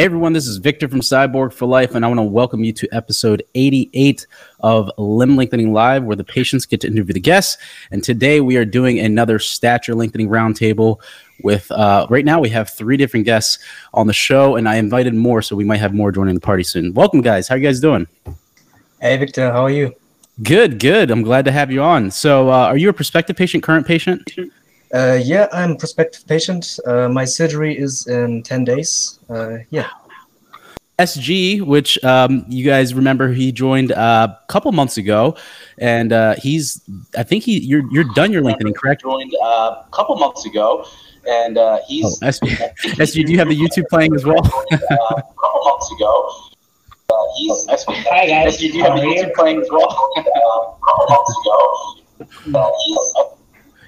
Hey everyone, this is Victor from Cyborg for Life, and I want to welcome you to episode 88 of Limb Lengthening Live, where the patients get to interview the guests. And today we are doing another stature lengthening roundtable with uh, right now we have three different guests on the show, and I invited more, so we might have more joining the party soon. Welcome, guys. How are you guys doing? Hey Victor, how are you? Good, good. I'm glad to have you on. So, uh, are you a prospective patient, current patient? Uh, yeah, I'm a prospective patient. Uh, my surgery is in 10 days. Uh, yeah. SG, which um, you guys remember, he joined uh, a couple months ago, and uh, he's, I think he, you're, you're done your lengthening, correct? Joined uh, a couple months ago, and uh, he's. Oh, SG, SG, do you have the YouTube playing as well? uh, a couple months ago. Uh, he's. Hi guys. SG, do you have the YouTube playing as well? uh, a couple months ago.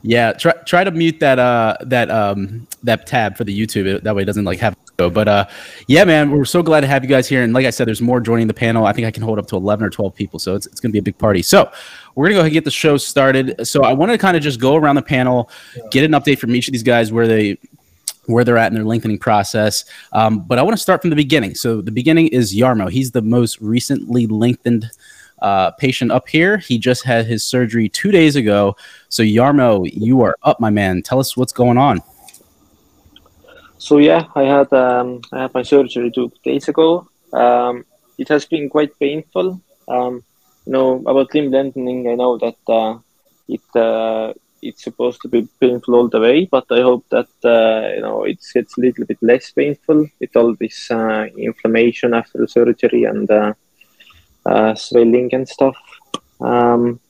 Yeah, try try to mute that uh that um that tab for the YouTube. That way it doesn't like have go. But uh yeah, man, we're so glad to have you guys here. And like I said, there's more joining the panel. I think I can hold up to 11 or 12 people, so it's it's gonna be a big party. So we're gonna go ahead and get the show started. So I want to kind of just go around the panel, get an update from each of these guys where they where they're at in their lengthening process. Um, but I want to start from the beginning. So the beginning is Jarmo. He's the most recently lengthened uh, patient up here. He just had his surgery two days ago. So Jarmo, you are up, my man. Tell us what's going on. So yeah, I had um, I had my surgery two days ago. Um, it has been quite painful. Um, you know about limb lengthening. I know that uh, it uh, it's supposed to be painful all the way, but I hope that uh, you know it gets a little bit less painful with all this uh, inflammation after the surgery and uh, swelling and stuff. Um,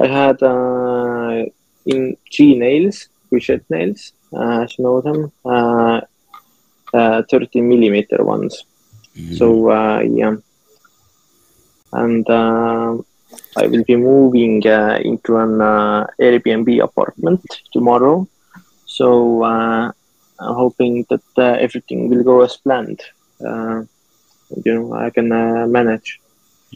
I had uh, in G nails, Guichet nails, uh, as you know them, uh, uh, 30 millimeter ones. Mm-hmm. So uh, yeah, and uh, I will be moving uh, into an uh, Airbnb apartment tomorrow. So uh, I'm hoping that uh, everything will go as planned. Uh, you know, I can uh, manage.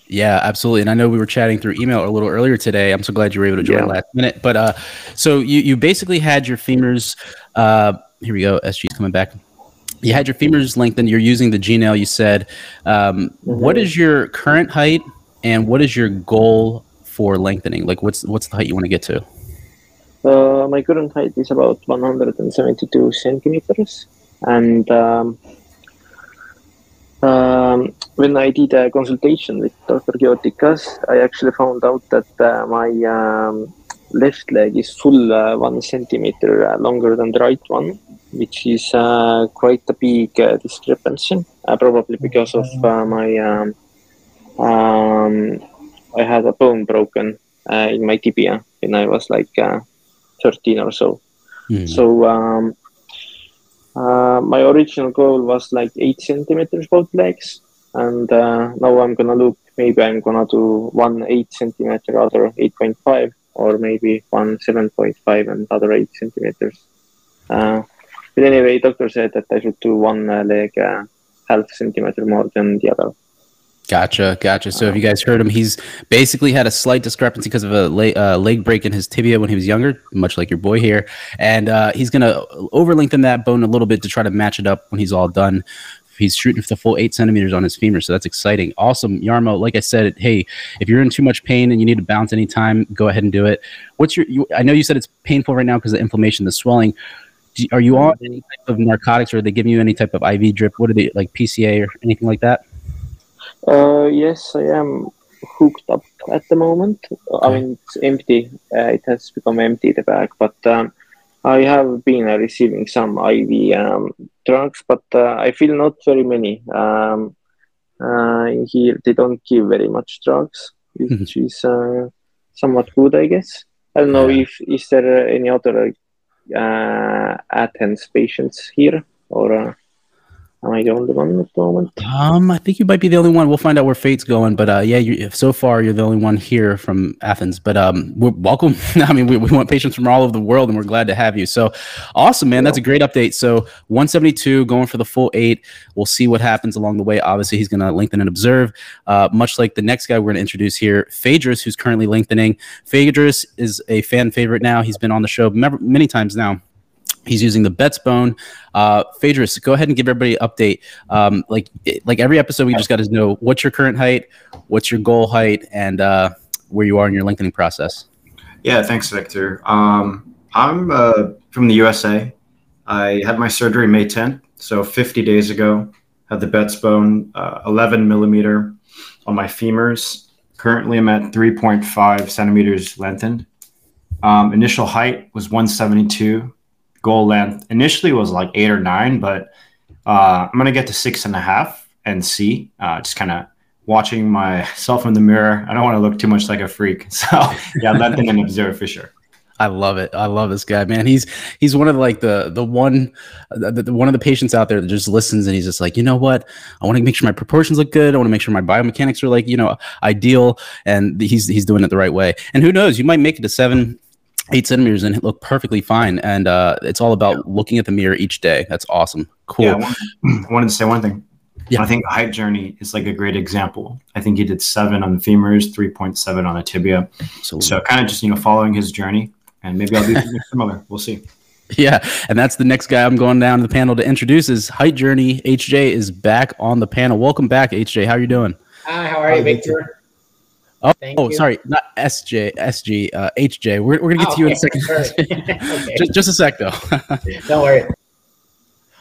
Yeah, absolutely. And I know we were chatting through email a little earlier today. I'm so glad you were able to join Yeah. last minute. But uh, so you you basically had your femurs. Uh, here we go. SG's coming back. You had your femurs lengthened. You're using the G nail. You said. Um, what is your current height, and what is your goal for lengthening? Like, what's what's the height you want to get to? Uh, my current height is about 172 centimeters, and um, um, when I did a consultation with Dr. Giotikas, I actually found out that uh, my um, left leg is full uh, one centimeter uh, longer than the right one, which is uh, quite a big uh, discrepancy, uh, probably because of uh, my um, um, I had a bone broken uh, in my tibia when I was like uh, 13 or so. Hmm. So um, uh, my original goal was like eight centimeters both legs, and uh, now I'm gonna look. Maybe I'm gonna do one eight centimeter, other eight point five, or maybe one seven point five and other eight centimeters. Uh, but anyway, doctor said that I should do one uh, leg uh, half centimeter more than the other. Gotcha, gotcha. So if you guys heard him, he's basically had a slight discrepancy because of a leg, uh, leg break in his tibia when he was younger, much like your boy here, and uh, he's gonna over lengthen that bone a little bit to try to match it up when he's all done. He's shooting for the full eight centimeters on his femur, so that's exciting. Awesome, Jarmo. Like I said, hey, if you're in too much pain and you need to bounce anytime, go ahead and do it. What's your? You, I know you said it's painful right now because of the inflammation, the swelling. Do, are you on any type of narcotics, or are they giving you any type of IV drip? What are they like PCA or anything like that? Uh, yes, I am hooked up at the moment. I mean, it's empty. Uh, it has become empty the bag, but um, I have been uh, receiving some IV um, drugs, but uh, I feel not very many. Um, uh, here, they don't give very much drugs, which is uh, somewhat good, I guess. I don't know if is there any other uh, Athens patients here, or uh, am I the only one at the moment? Um, I think you might be the only one. We'll find out where fate's going, but uh, yeah, you, so far you're the only one here from Athens. But um, we're welcome. I mean, we, we want patients from all over the world, and we're glad to have you. So awesome, man! That's a great update. So 172 going for the full eight. We'll see what happens along the way. Obviously, he's going to lengthen and observe, uh, much like the next guy we're going to introduce here, Phaedrus, who's currently lengthening. Phaedrus is a fan favorite now. He's been on the show many times now. He's using the Betts bone. Uh, Phaedrus, go ahead and give everybody an update. Um, like like every episode, we just got to know what's your current height, what's your goal height, and uh, where you are in your lengthening process. Yeah, thanks, Victor. Um, I'm uh, from the USA. I had my surgery May 10th, so 50 days ago. Had the Betts bone, uh, 11 millimeter on my femurs. Currently, I'm at 3.5 centimeters lengthened. Um, initial height was 172 goal length initially was like eight or nine, but uh, I'm gonna get to six and a half and see. Uh, just kind of watching myself in the mirror. I don't want to look too much like a freak, so yeah, let them and observe for sure. I love it. I love this guy, man. He's he's one of the, like the the one the, the, one of the patients out there that just listens and he's just like, you know what? I want to make sure my proportions look good. I want to make sure my biomechanics are like you know ideal, and he's he's doing it the right way. And who knows? You might make it to seven eight centimeters and look perfectly fine. And uh, it's all about yeah. looking at the mirror each day. That's awesome. Cool. Yeah, I wanted to say one thing. Yeah. I think height journey is like a great example. I think he did seven on the femurs, 3.7 on the tibia. Absolutely. So kind of just, you know, following his journey and maybe I'll do something similar. We'll see. Yeah, and that's the next guy I'm going down to the panel to introduce is Height Journey. HJ is back on the panel. Welcome back, HJ. How are you doing? Hi, how are you, Victor? Oh, oh sorry, not SJ, SG, uh, HJ. We're, we're gonna get oh, to you okay. in a second. okay. just, just a sec, though. Don't worry.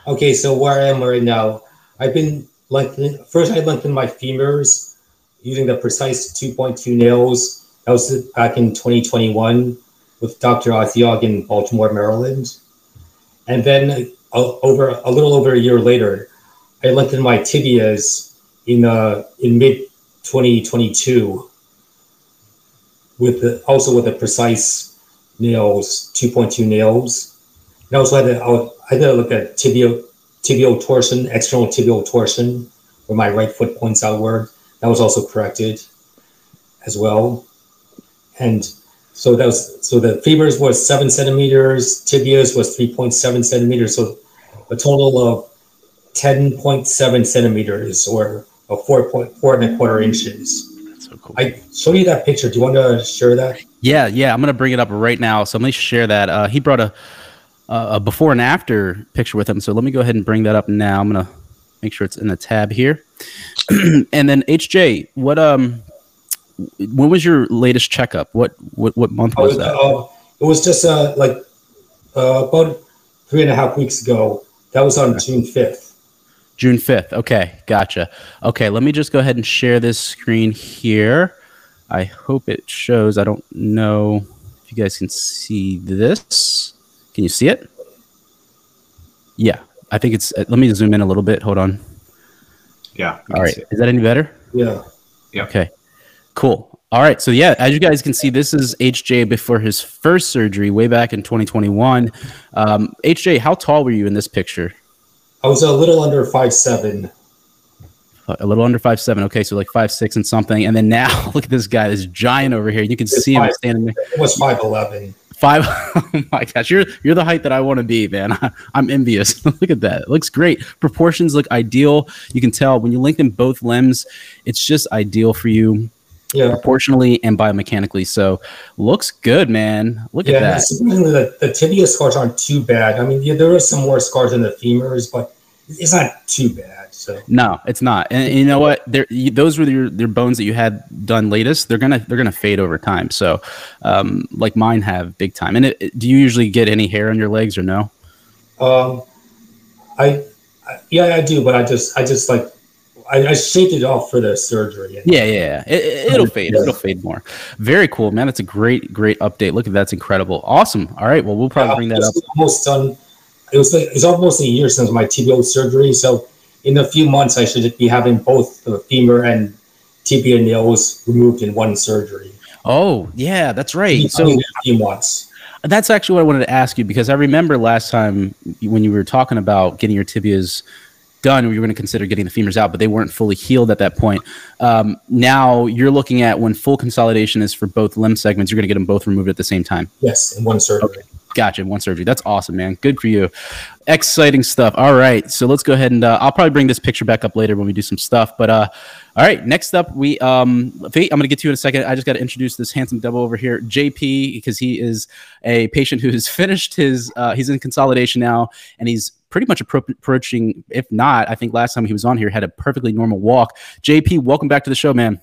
Okay, so where I am right now, I've been lengthening. First, I lengthened my femurs using the Precice 2.2 nails. That was back in 2021 with Dr. Asiag in Baltimore, Maryland. And then uh, over a little over a year later, I lengthened my tibias in uh, in mid 2022 with the, also with the Precice nails, 2.2 nails. And also had to, I had to look at tibial, torsion, external tibial torsion, where my right foot points outward. That was also corrected as well. And so that was so the femurs was seven centimeters, tibias was 3.7 centimeters. So a total of 10.7 centimeters or a four point four and a quarter inches cool. I show you that picture. Do you want to share that? Yeah, yeah. I'm gonna bring it up right now. So let me share that. Uh, he brought a a before and after picture with him. So let me go ahead and bring that up now. I'm gonna make sure it's in the tab here. and then HJ, what um, when was your latest checkup? What what what month was, that? Uh, it was just uh like uh, about three and a half weeks ago. That was on June fifth. June 5th. Okay, gotcha. Okay, let me just go ahead and share this screen here. I hope it shows. I don't know if you guys can see this. Can you see it? Yeah, I think it's. Let me zoom in a little bit. Hold on. Yeah. All right. Is that any better? Yeah. Yeah. Okay. Cool. All right. So yeah, as you guys can see, this is HJ before his first surgery way back in 2021. Um, HJ, how tall were you in this picture? I was a little under five seven. A little under five seven. Okay, so like five six and something. And then now look at this guy, this giant over here. You can it's see five, him standing there. It was five eleven. Five. Oh my gosh, you're you're the height that I want to be, man. I, am envious. look at that. It looks great. Proportions look ideal. You can tell when you lengthen both limbs, it's just ideal for you yeah. proportionally and biomechanically. So looks good, man. Look yeah, at that. The, the tibia scars aren't too bad. I mean, yeah, there are some more scars in the femurs, but it's not too bad. So no, it's not. And you know what? There, those were your, your bones that you had done latest. They're gonna they're gonna fade over time. So, um, like mine have big time. And it, it, do you usually get any hair on your legs or no? Um, I, I yeah, I do, but I just I just like I, I shaped it off for the surgery. Yeah, yeah, it, will fade. It'll fade more. Very cool, man. That's a great, great update. Look at that's incredible. Awesome. All right. Well, we'll probably yeah, bring that up. Almost done. It was like, it's almost a year since my tibial surgery. So in a few months, I should be having both the femur and tibia nails removed in one surgery. Oh, yeah, that's right. So a few months. That's actually what I wanted to ask you because I remember last time when you were talking about getting your tibias done, we were going to consider getting the femurs out, but they weren't fully healed at that point. Um, now you're looking at when full consolidation is for both limb segments, you're going to get them both removed at the same time. Yes, in one surgery. Okay. Gotcha. One surgery. That's awesome, man. Good for you. Exciting stuff. All right. So let's go ahead and uh, I'll probably bring this picture back up later when we do some stuff. But uh, all right. Next up, we um, Fate. I'm to get to you in a second. I just got to introduce this handsome devil over here, JP, because he is a patient who has finished his. Uh, he's in consolidation now, and he's pretty much approaching. If not, I think last time he was on here had a perfectly normal walk. JP, welcome back to the show, man.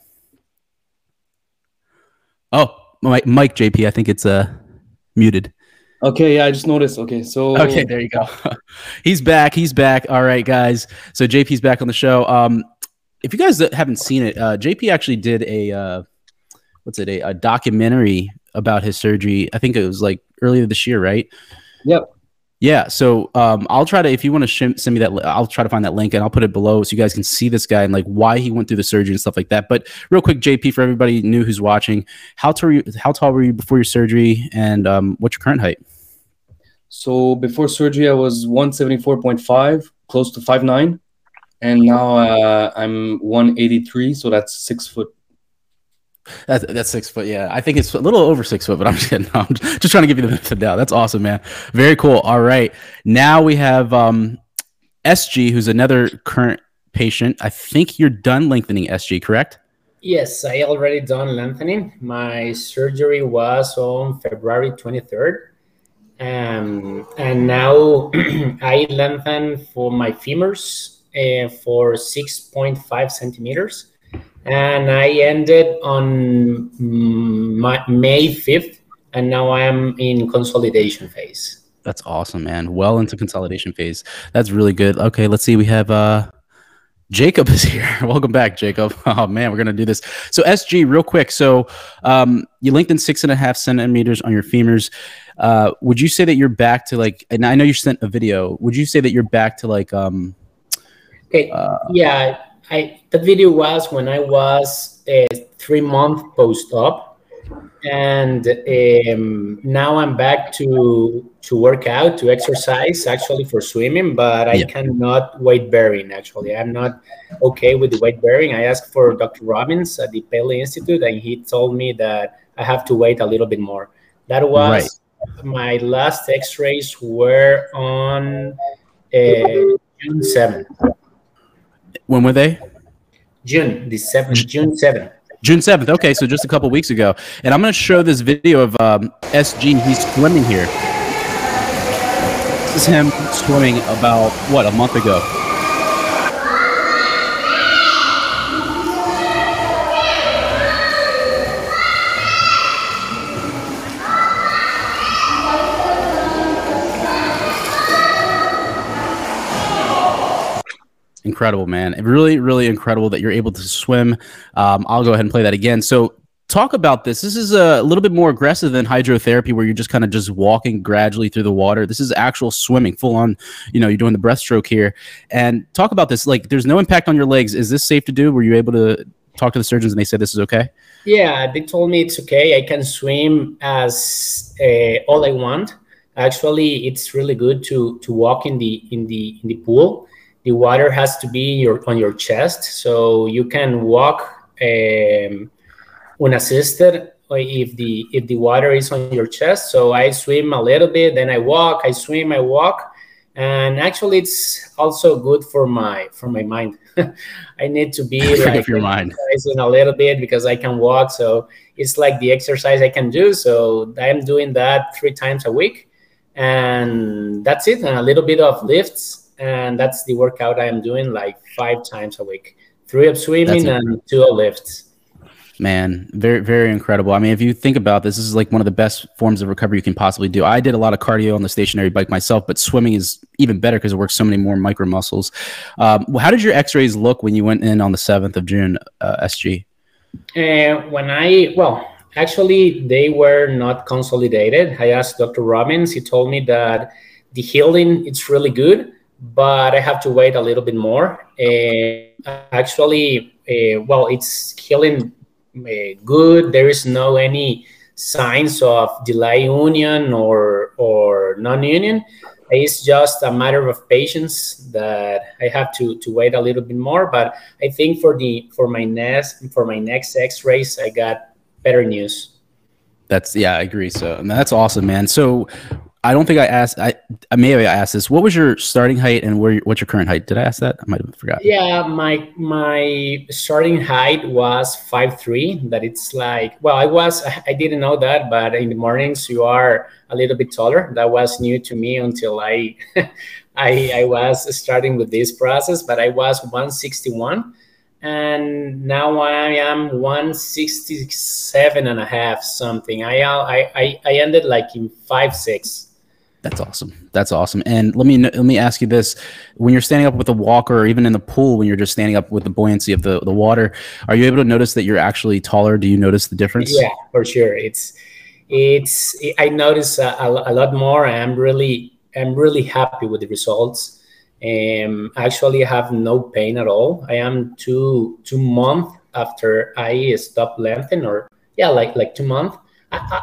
Oh, Mike, Mike JP. I think it's uh muted. Okay, yeah, I just noticed. Okay, so Okay, there you go. he's back. He's back. All right, guys. So JP's back on the show. Um, if you guys haven't seen it, uh, JP actually did a uh, what's it a, a documentary about his surgery. I think it was like earlier this year, right? Yep. Yeah. So um, I'll try to if you want to sh- send me that, I'll try to find that link and I'll put it below so you guys can see this guy and like why he went through the surgery and stuff like that. But real quick, JP, for everybody new who's watching, how tall were you, how tall were you before your surgery, and um, what's your current height? So before surgery, I was 174.5, close to 5'9. And now uh, I'm 183, so that's six foot. That's, that's six foot. Yeah, I think it's a little over six foot, but I'm just kidding. I'm just trying to give you the benefit of the doubt. That's awesome, man. Very cool. All right, now we have um, SG, who's another current patient. I think you're done lengthening SG, correct? Yes, I already done lengthening. My surgery was on February 23rd. Um, and now I lengthen for my femurs uh, for 6.5 centimeters. And I ended on mm, my, May 5th. And now I am in consolidation phase. That's awesome, man. Well into consolidation phase. That's really good. Okay, let's see. We have uh Jacob is here. Welcome back, Jacob. Oh man, we're gonna do this. So SG, real quick. So um, you linked in six and a half centimeters on your femurs. Uh, would you say that you're back to like? And I know you sent a video. Would you say that you're back to like? Um, Okay. uh, yeah, I that video was when I was uh, three month post op, and um, now I'm back to to work out to exercise actually for swimming, but I Yeah. cannot weight bearing. Actually, I'm not okay with the weight bearing. I asked for Dr. Robbins at the Paley Institute, and he told me that I have to wait a little bit more. That was my last X-rays were on uh, June seventh. When were they? June the seventh, June seventh. June seventh. Okay, so just a couple weeks ago. And I'm gonna show this video of um, SG. He's swimming here. This is him swimming about what a month ago. Incredible, man. Really, really incredible that you're able to swim. Um, I'll go ahead and play that again. So, talk about this. This is a little bit more aggressive than hydrotherapy, where you're just kind of just walking gradually through the water. This is actual swimming, full on. You know, you're doing the breaststroke here. And talk about this. Like, there's no impact on your legs. Is this safe to do? Were you able to talk to the surgeons and they said this is okay? Yeah, they told me it's okay. I can swim as uh, all I want. Actually, it's really good to to walk in the in the in the pool. The water has to be your on your chest, so you can walk um, unassisted if the if the water is on your chest. So I swim a little bit, then I walk. I swim, I walk, and actually, it's also good for my for my mind. I need to be like your mind. exercising a little bit because I can walk. So it's like the exercise I can do. So I'm doing that three times a week, and that's it. And a little bit of lifts, and that's the workout I am doing like five times a week. Three of swimming and two of lifts. Man, very, very incredible. I mean, if you think about this, this is like one of the best forms of recovery you can possibly do. I did a lot of cardio on the stationary bike myself, but swimming is even better because it works so many more micro muscles. Um, how did your X-rays look when you went in on the seventh of June, uh, SG? Uh, when I, well, actually, they were not consolidated. I asked Dr. Robbins. He told me that the healing it's really good, but I have to wait a little bit more. Actually, uh, well, it's healing uh, good. There is no any signs of delay union or or non-union. It's just a matter of patience that I have to to wait a little bit more. But I think for the for my next for my next X-rays, I got better news. That's yeah, I agree. So that's awesome, man. So I don't think I asked. I, I may have asked this. What was your starting height and where? What's your current height? Did I ask that? I might have forgot. Yeah, my my starting height was five three. That it's like well, I was I didn't know that, but in the mornings you are a little bit taller. That was new to me until I I I was starting with this process. But I was one sixty one and now I am 167 and a half something. I I I ended like in five six. That's awesome. That's awesome. And let me let me ask you this: when you're standing up with a walker, or even in the pool, when you're just standing up with the buoyancy of the the water, are you able to notice that you're actually taller? Do you notice the difference? Yeah, for sure. It's it's I notice a, a, lot more. I'm really I'm really happy with the results um, actually I have no pain at all. I am two two months after I stopped lengthening, or yeah, like like two months,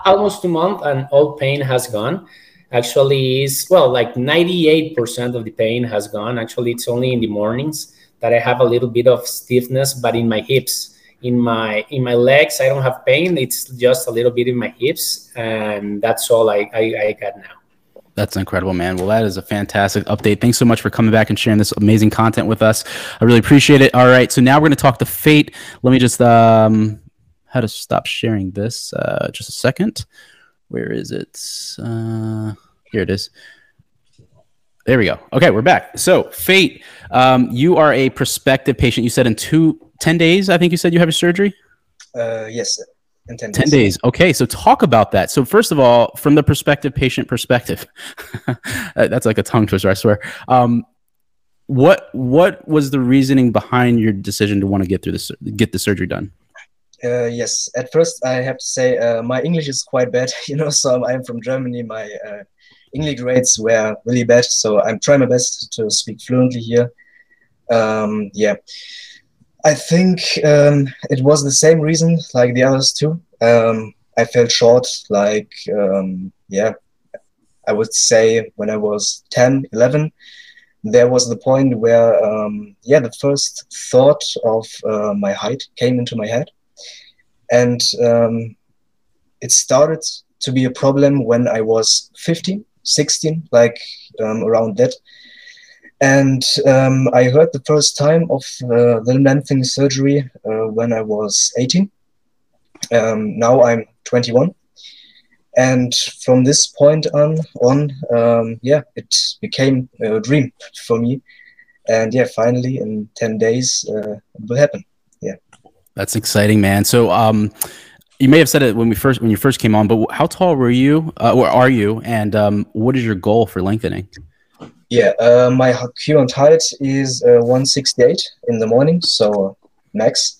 almost two months, and all pain has gone. Actually, is well, like ninety eight percent of the pain has gone. Actually, it's only in the mornings that I have a little bit of stiffness, but in my hips, in my in my legs, I don't have pain. It's just a little bit in my hips, and that's all I I, I got now. That's incredible, man. Well, that is a fantastic update. Thanks so much for coming back and sharing this amazing content with us. I really appreciate it. All right, so now we're going to talk to Fate. Let me just um, how to stop sharing this. Uh, just a second. Where is it? Uh, here it is. There we go. Okay, we're back. So, Fate, um, you are a prospective patient. You said in two, 10 days, I think you said you have your surgery? Uh, yes, in 10 days. 10 days. Okay. So talk about that. So first of all, from the perspective, patient perspective, that's like a tongue twister, I swear. Um, what, what was the reasoning behind your decision to want to get through this, get the surgery done? Uh, yes, at first I have to say uh, my English is quite bad, you know, so I'm from Germany. My uh, English grades were really bad, so I'm trying my best to speak fluently here. Um, yeah, I think um, it was the same reason like the others too. Um, I felt short, like, um, yeah, I would say when I was 10, 11, there was the point where, um, yeah, the first thought of uh, my height came into my head. And um, it started to be a problem when I was 15, 16, like um, around that and um, I heard the first time of uh, limb lengthening surgery uh, when I was 18. Um, now I'm 21. And from this point on, on um, yeah, it became a dream for me. And yeah, finally in 10 days, uh, it will happen. That's exciting, man. So, um, you may have said it when we first when you first came on, but how tall were you, uh, or are you, and um, what is your goal for lengthening? Yeah, uh, my current height is uh, 168 in the morning, so max.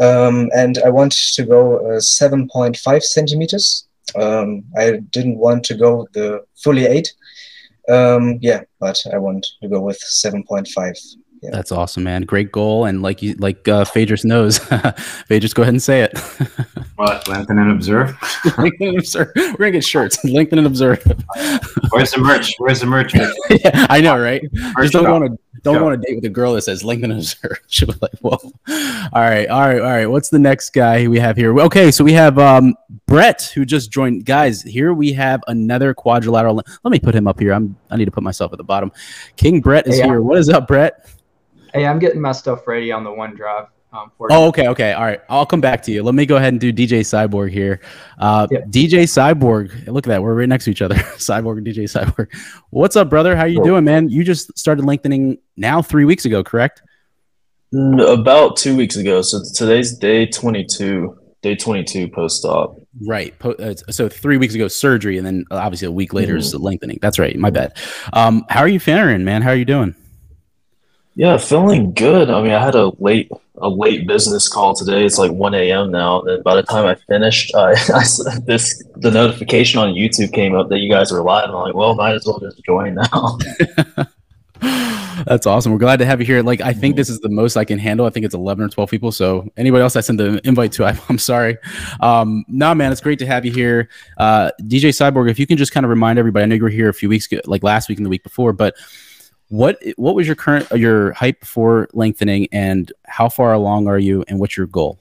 Um, and I want to go uh, 7.5 centimeters. Um, I didn't want to go the fully eight. Um, yeah, but I want to go with 7.5. Yeah. That's awesome, man. Great goal, and like you, like uh, Phaedrus knows. Phaedrus, go ahead and say it. what? Lengthen and observe. lengthen and observe. We're gonna get shirts. Lengthen and observe. Where's the merch? Where's the merch? yeah, I know, right? Merch Just don't want to don't go on a date with a girl that says lengthen and observe. She'll be like, "Whoa." All right, all right, all right. What's the next guy we have here? Okay, so we have um, Brett who just joined. Guys, here we have another quadrilateral. Let me put him up here. I'm. I need to put myself at the bottom. King Brett is hey, here. What is up, Brett? Hey, I'm getting my stuff ready on the OneDrive. Um, oh, okay, okay, all right. I'll come back to you. Let me go ahead and do DJ Cyborg here. Uh, yep. DJ Cyborg, look at that. We're right next to each other. Cyborg and DJ Cyborg. What's up, brother? How you cool. doing, man? You just started lengthening now three weeks ago, correct? About two weeks ago. So today's day 22, day 22 post op. Right. Uh, so three weeks ago, surgery, and then obviously a week later mm-hmm. is lengthening. That's right. My bad. Um, how are you faring, man? How are you doing? Yeah, feeling good. I mean, I had a late a late business call today. It's like one a.m. now, and by the time I finished, I, I this the notification on YouTube came up that you guys were live. I'm like, well, might as well just join now. That's awesome. We're glad to have you here. Like, I think this is the most I can handle. I think it's 11 or 12 people. So, anybody else I send the invite to, I, am sorry. Um, no, man, it's great to have you here. Uh, DJ Cyborg, if you can just kind of remind everybody, I know you were here a few weeks ago, like last week and the week before, but what what was your current your height before lengthening, and how far along are you, and what's your goal?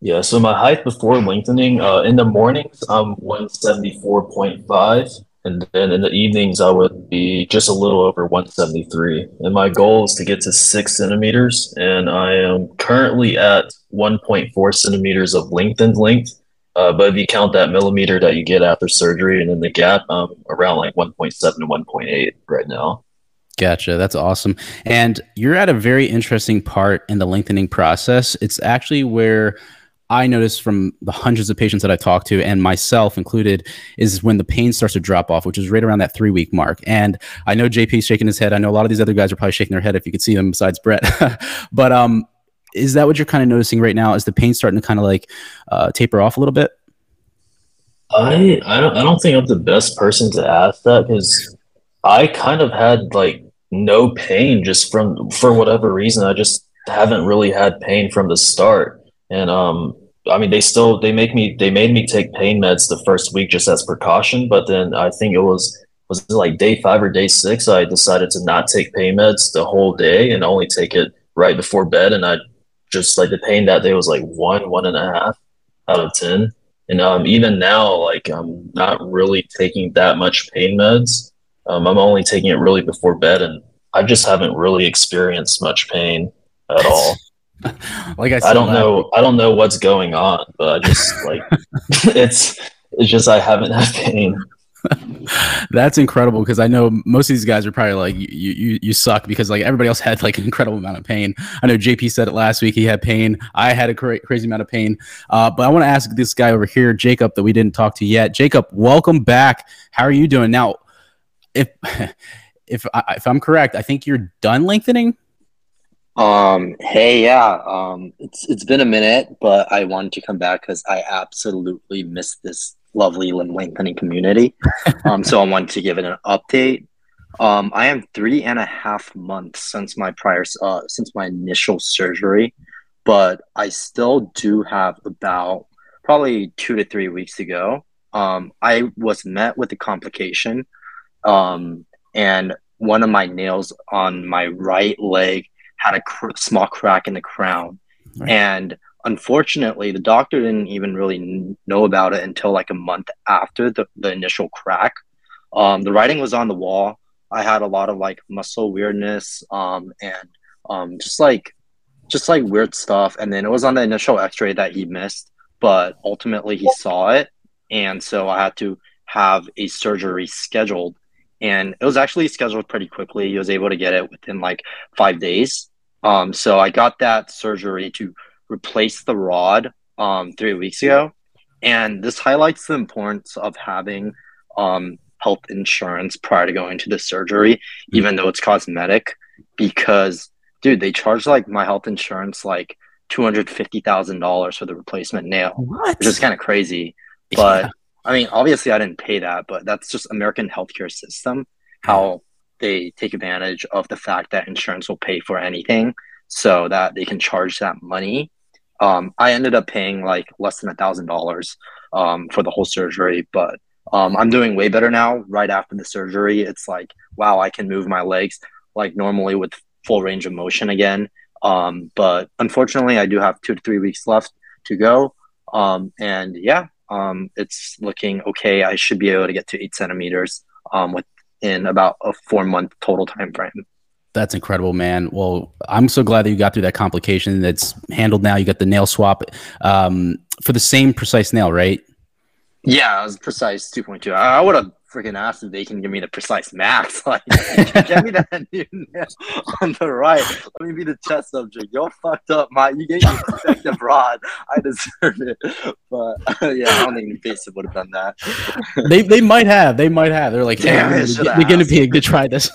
Yeah, so my height before lengthening uh, in the mornings, I'm 174.5. And then in the evenings, I would be just a little over 173. And my goal is to get to six centimeters. And I am currently at 1.4 centimeters of lengthened length. Uh, but if you count that millimeter that you get after surgery and then the gap, um, around like 1.7 to 1.8 right now. Gotcha. That's awesome. And you're at a very interesting part in the lengthening process. It's actually where I noticed from the hundreds of patients that I talked to, and myself included, is when the pain starts to drop off, which is right around that three week mark. And I know JP's shaking his head. I know a lot of these other guys are probably shaking their head if you could see them besides Brett. but um, is that what you're kind of noticing right now? Is the pain starting to kind of like uh, taper off a little bit? I I don't I don't think I'm the best person to ask that because I kind of had like no pain just from for whatever reason. I just haven't really had pain from the start. And um, I mean, they still they make me they made me take pain meds the first week just as precaution. But then I think it was was it like day five or day six. I decided to not take pain meds the whole day and only take it right before bed. And I just like the pain that day was like one one and a half out of ten. And um, even now, like I'm not really taking that much pain meds. Um, I'm only taking it really before bed, and I just haven't really experienced much pain at all. like I, I don't know, I don't know what's going on, but I just like it's it's just I haven't had pain. That's incredible because I know most of these guys are probably like you, you you suck because like everybody else had like an incredible amount of pain. I know JP said it last week; he had pain. I had a cra- crazy amount of pain. Uh, but I want to ask this guy over here, Jacob, that we didn't talk to yet. Jacob, welcome back. How are you doing now? If if I, if I'm correct, I think you're done lengthening. Um, hey, yeah. Um, it's it's been a minute, but I wanted to come back because I absolutely missed this lovely lengthening community. um, so I wanted to give it an update. Um, I am three and a half months since my prior uh, since my initial surgery, but I still do have about probably two to three weeks to go. Um, I was met with a complication, um, and one of my nails on my right leg had a cr- small crack in the crown, right. and unfortunately, the doctor didn't even really know about it until like a month after the, the initial crack. Um, the writing was on the wall. I had a lot of like muscle weirdness um, and um, just like just like weird stuff. And then it was on the initial X-ray that he missed, but ultimately he saw it, and so I had to have a surgery scheduled. And it was actually scheduled pretty quickly. He was able to get it within like five days. Um, so I got that surgery to replace the rod um, three weeks ago. And this highlights the importance of having um, health insurance prior to going to the surgery, even though it's cosmetic, because, dude, they charge like my health insurance like $250,000 for the replacement nail, what? which is kind of crazy. But yeah. I mean, obviously, I didn't pay that, but that's just American healthcare system, how they take advantage of the fact that insurance will pay for anything so that they can charge that money um, I ended up paying like less than a thousand dollars um, for the whole surgery, but um, I'm doing way better now. Right after the surgery, it's like wow, I can move my legs like normally with full range of motion again. Um, but unfortunately, I do have two to three weeks left to go, um, and yeah, um, it's looking okay. I should be able to get to eight centimeters um, within about a four month total time frame. That's incredible, man. Well, I'm so glad that you got through that complication. That's handled now. You got the nail swap um, for the same Precice nail, right? Yeah, it was Precice 2.2. I, I would have freaking asked if they can give me the Precice MAX. Like, get me that new nail on the right. Let me be the test subject. You're fucked up, Mike. You gave me a defective rod. I deserve it. But uh, yeah, I don't think NuVasive would have done that. they they might have. They might have. They're like, damn, hey, the guinea pig to try this.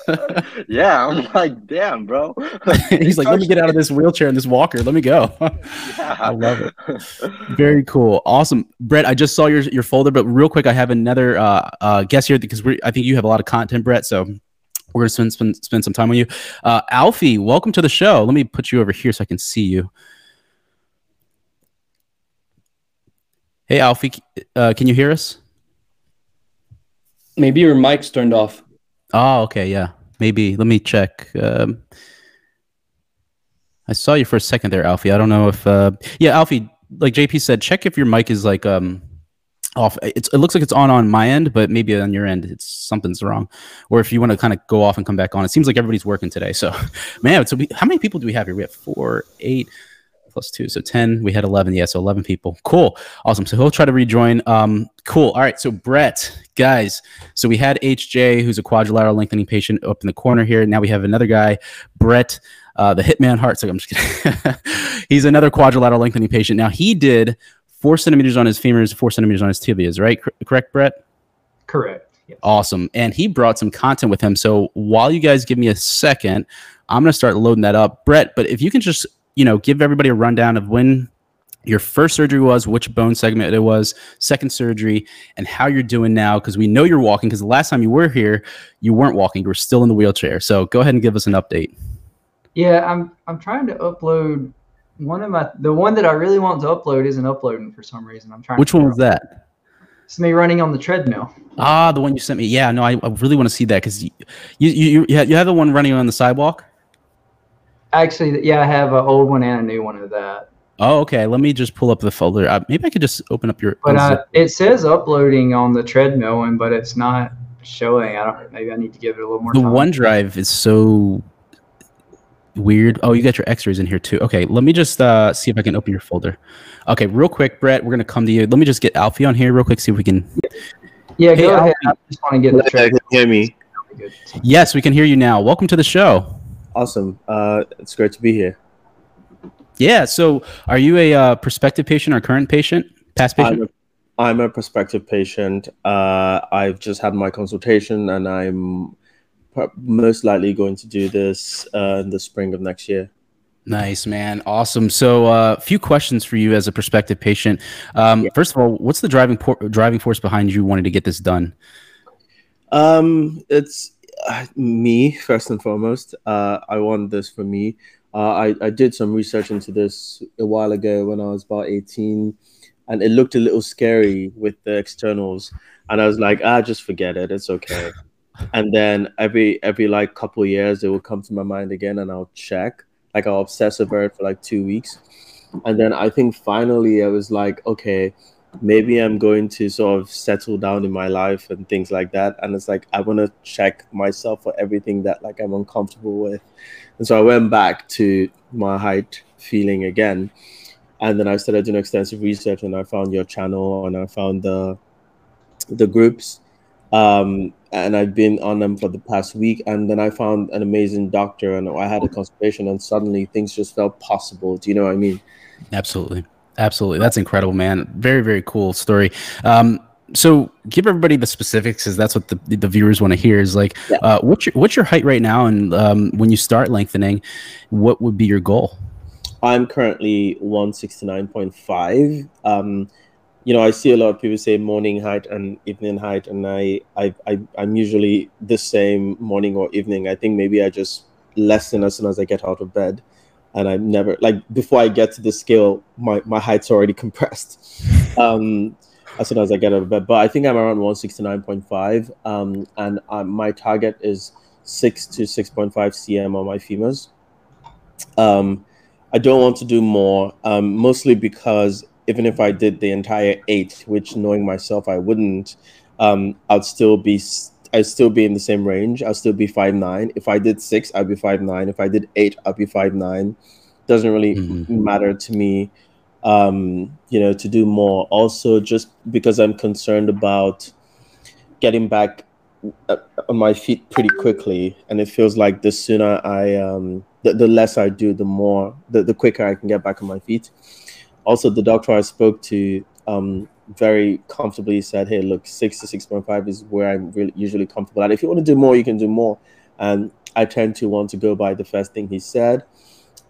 yeah, I'm like, damn, bro. He's like, let me get out of this wheelchair and this walker. Let me go. yeah. I love it. Very cool. Awesome. Brett, I just saw your your folder, but real quick, I have another uh, uh, guest here because we I think you have a lot of content, Brett. So we're gonna spend spend, spend some time with you. Uh, Alfie, welcome to the show. Let me put you over here so I can see you. Hey, Alfie, uh, can you hear us? Maybe your mic's turned off. Oh, okay, yeah, maybe. Let me check. Um, I saw you for a second there, Alfie. I don't know if, uh, yeah, Alfie, like JP said, check if your mic is like um off. It's, it looks like it's on on my end, but maybe on your end, it's something's wrong. Or if you want to kind of go off and come back on, it seems like everybody's working today. So, man, so we, how many people do we have here? We have four, eight plus two, so ten. We had eleven. Yeah, so eleven people. Cool, awesome. So he'll try to rejoin. Um, cool. All right. So Brett, guys. So we had HJ, who's a quadrilateral lengthening patient, up in the corner here. Now we have another guy, Brett. Uh, the Hitman Hart. So I'm just kidding. He's another quadrilateral lengthening patient. Now he did four centimeters on his femurs, four centimeters on his tibias, right? Cor- correct, Brett? Correct. Yes. Awesome. And he brought some content with him. So while you guys give me a second, I'm going to start loading that up. Brett, but if you can just, you know, give everybody a rundown of when your first surgery was, which bone segment it was, second surgery, and how you're doing now. Because we know you're walking. Because the last time you were here, you weren't walking. You were still in the wheelchair. So go ahead and give us an update. Yeah, I'm I'm trying to upload one of my the one that I really want to upload isn't uploading for some reason. I'm trying. Which one was that? It's me running on the treadmill. Ah, the one you sent me. Yeah, no, I, I really want to see that because you, you you you have, you have the one running on the sidewalk. Actually, yeah, I have an old one and a new one of that. Oh, okay. Let me just pull up the folder. Uh, maybe I could just open up your. But uh, it says uploading on the treadmill one, but it's not showing. I don't. Maybe I need to give it a little more. the time. OneDrive is so weird. Oh, you got your X-rays in here too. Okay, let me just uh, see if I can open your folder. Okay, real quick, Brett. We're gonna come to you. Let me just get Alfie on here real quick. See if we can. Yeah, Hey, go ahead. I just want to get the Can hear me? Yes, we can hear you now. Welcome to the show. Awesome. Uh, it's great to be here. Yeah. So, are you a uh, prospective patient or current patient? Past patient. I'm a, I'm a prospective patient. Uh, I've just had my consultation, and I'm pro- most likely going to do this uh, in the spring of next year. Nice, man. Awesome. So, a uh, few questions for you as a prospective patient. Um, First of all, what's the driving por- driving force behind you wanting to get this done? Um, it's uh, me first and foremost. Uh, I want this for me. Uh, I I did some research into this a while ago when I was about eighteen, and it looked a little scary with the externals, and I was like, ah, just forget it. It's okay. And then every every like couple years, it will come to my mind again, and I'll check. Like I'll obsess over it for like two weeks, and then I think finally I was like, okay, maybe I'm going to sort of settle down in my life and things like that. And it's like I want to check myself for everything that like I'm uncomfortable with. And so I went back to my height feeling again. And then I started doing extensive research and I found your channel and I found the the groups. Um, and I've been on them for the past week. And then I found an amazing doctor and I had a consultation and suddenly things just felt possible. Do you know what I mean? Absolutely. Absolutely. That's incredible, man. Very, very cool story. Um, so give everybody the specifics because that's what the, the viewers want to hear is like, uh, what's your, what's your height right now? And um, when you start lengthening, what would be your goal? I'm currently 169.5. Um, you know, I see a lot of people say morning height and evening height, and I, I, I, I'm usually the same morning or evening. I think maybe I just lessen as soon as I get out of bed, and I'm never like before I get to the scale, my my height's already compressed. Um, as soon as I get out of bed, but I think I'm around 169.5, um, and uh, my target is six to 6.5 cm on my femurs. Um, I don't want to do more, um, mostly because even if I did the entire eight, which knowing myself I wouldn't, um, I'd still be I'd still be in the same range. I'd still be five nine. If I did six, I'd be five nine. If I did eight, I'd be five nine. Doesn't really matter to me, um, you know, to do more. Also, just because I'm concerned about getting back uh, on my feet pretty quickly, and it feels like the sooner I um, the, the less I do, the more the, the quicker I can get back on my feet. Also, the doctor I spoke to um, very comfortably said, "Hey, look, six to six point five is where I'm really usually comfortable at. If you want to do more, you can do more." And I tend to want to go by the first thing he said.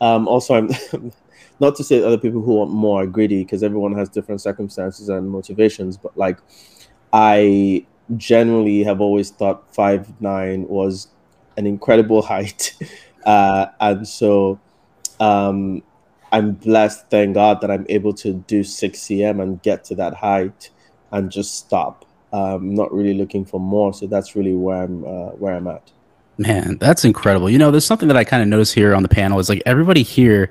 Um, also, I'm not to say other people who want more are greedy because everyone has different circumstances and motivations, but like I generally have always thought five nine was an incredible height, uh, and so um, I'm blessed, thank God, that I'm able to do six cm and get to that height and just stop. Um, not really looking for more, so that's really where I'm uh, where I'm at. Man, that's incredible. You know, there's something that I kind of notice here on the panel is like everybody here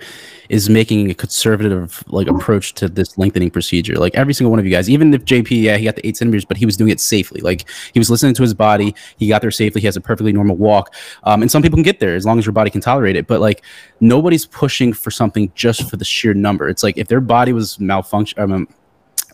is making a conservative like approach to this lengthening procedure. Like every single one of you guys, even if JP, yeah, he got the eight centimeters, but he was doing it safely. Like he was listening to his body. He got there safely. He has a perfectly normal walk. Um, and some people can get there as long as your body can tolerate it. But like nobody's pushing for something just for the sheer number. It's like if their body was malfunction, um,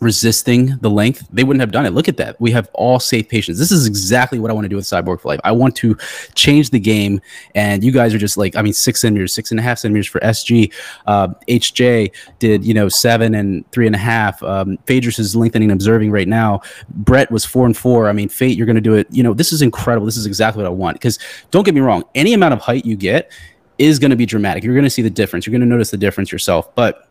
resisting the length, they wouldn't have done it. Look at that. We have all safe patients. This is exactly what I want to do with Cyborg for Life. I want to change the game. And you guys are just like, I mean, six centimeters, six and a half centimeters for SG. Uh, HJ did, you know, seven and three and a half. Um, Phaedrus is lengthening observing right now. Brett was four and four. I mean, Fate, you're going to do it. You know, this is incredible. This is exactly what I want. Because don't get me wrong, any amount of height you get is going to be dramatic. You're going to see the difference. You're going to notice the difference yourself. But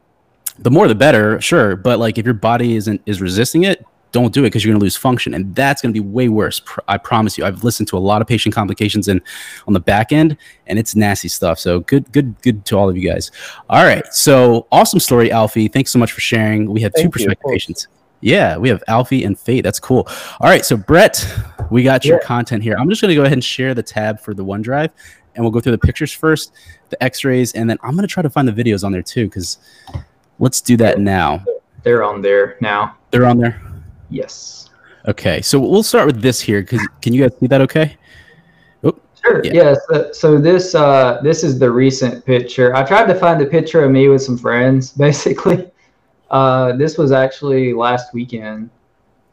the more the better, sure. But like if your body isn't is resisting it, don't do it because you're going to lose function, and that's going to be way worse. Pr- I promise you. I've listened to a lot of patient complications and on the back end, and it's nasty stuff. So good, good, good to all of you guys. All right, so awesome story, Alfie. Thanks so much for sharing. We have two Thank of prospective patients. Yeah, we have Alfie and Fate. That's cool. All right, so Brett, we got your Yeah. content here. I'm just going to go ahead and share the tab for the OneDrive, and we'll go through the pictures first, the X-rays, and then I'm going to try to find the videos on there too. Because let's do that now. They're on there now. They're on there. Yes. Okay, so we'll start with this here. Because can you guys see that? Okay. Sure. Yeah. Yeah. so, so this uh this is the recent picture. I tried to find a picture of me with some friends, basically. Uh this was actually last weekend.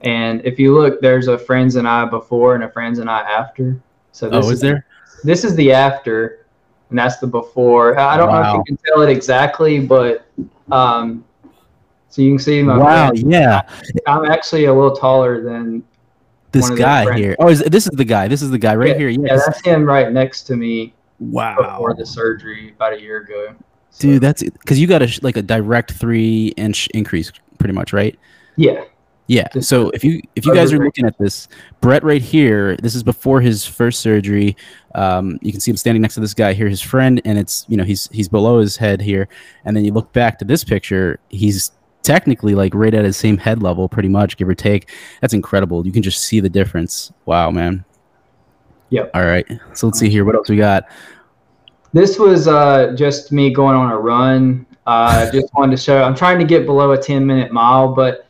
And if you look, there's a friends and I before and a friends and I after. So this Oh, is there? This is the after, and that's the before. I don't know if you can tell it exactly, but um so you can see my Wow. friend. Yeah. I'm actually a little taller than This one of their guy here. Oh, is, this is the guy. This is the guy right yeah, here. Yeah, Yes. that's him right next to me wow. before the surgery about a year ago. Dude, that's because you got a like a direct three inch increase, pretty much, right? Yeah. Yeah. So if you if you guys are looking at this, Brett right here, this is before his first surgery. Um, you can see him standing next to this guy here, his friend, and it's you know he's he's below his head here, and then you look back to this picture, he's technically like right at his same head level, pretty much, give or take. That's incredible. You can just see the difference. Wow, man. Yep. All right. So let's see here. What else we got? This was uh, just me going on a run. Uh, just wanted to show. I'm trying to get below a 10 minute mile, but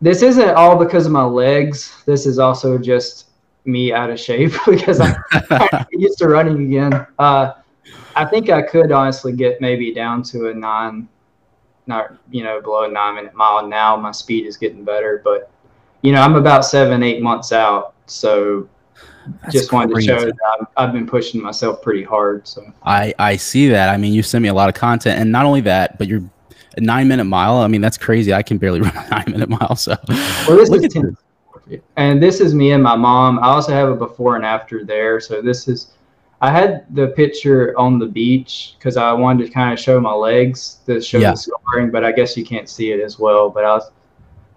this isn't all because of my legs. This is also just me out of shape because I'm trying to get used to running again. Uh, I think I could honestly get maybe down to a nine, not you know below a nine minute mile now. My speed is getting better, but you know I'm about seven eight months out, so That's just wanted to show that I've, I've been pushing myself pretty hard. So. I I see that. I mean, you send me a lot of content, and not only that, but you're a nine minute mile. I mean, that's crazy. I can barely run a nine minute mile. So, Well, this Look is at 10. And this is me and my mom. I also have a before and after there. So this is, I had the picture on the beach because I wanted to kind of show my legs to show Yeah. the scarring, but I guess you can't see it as well. But I was,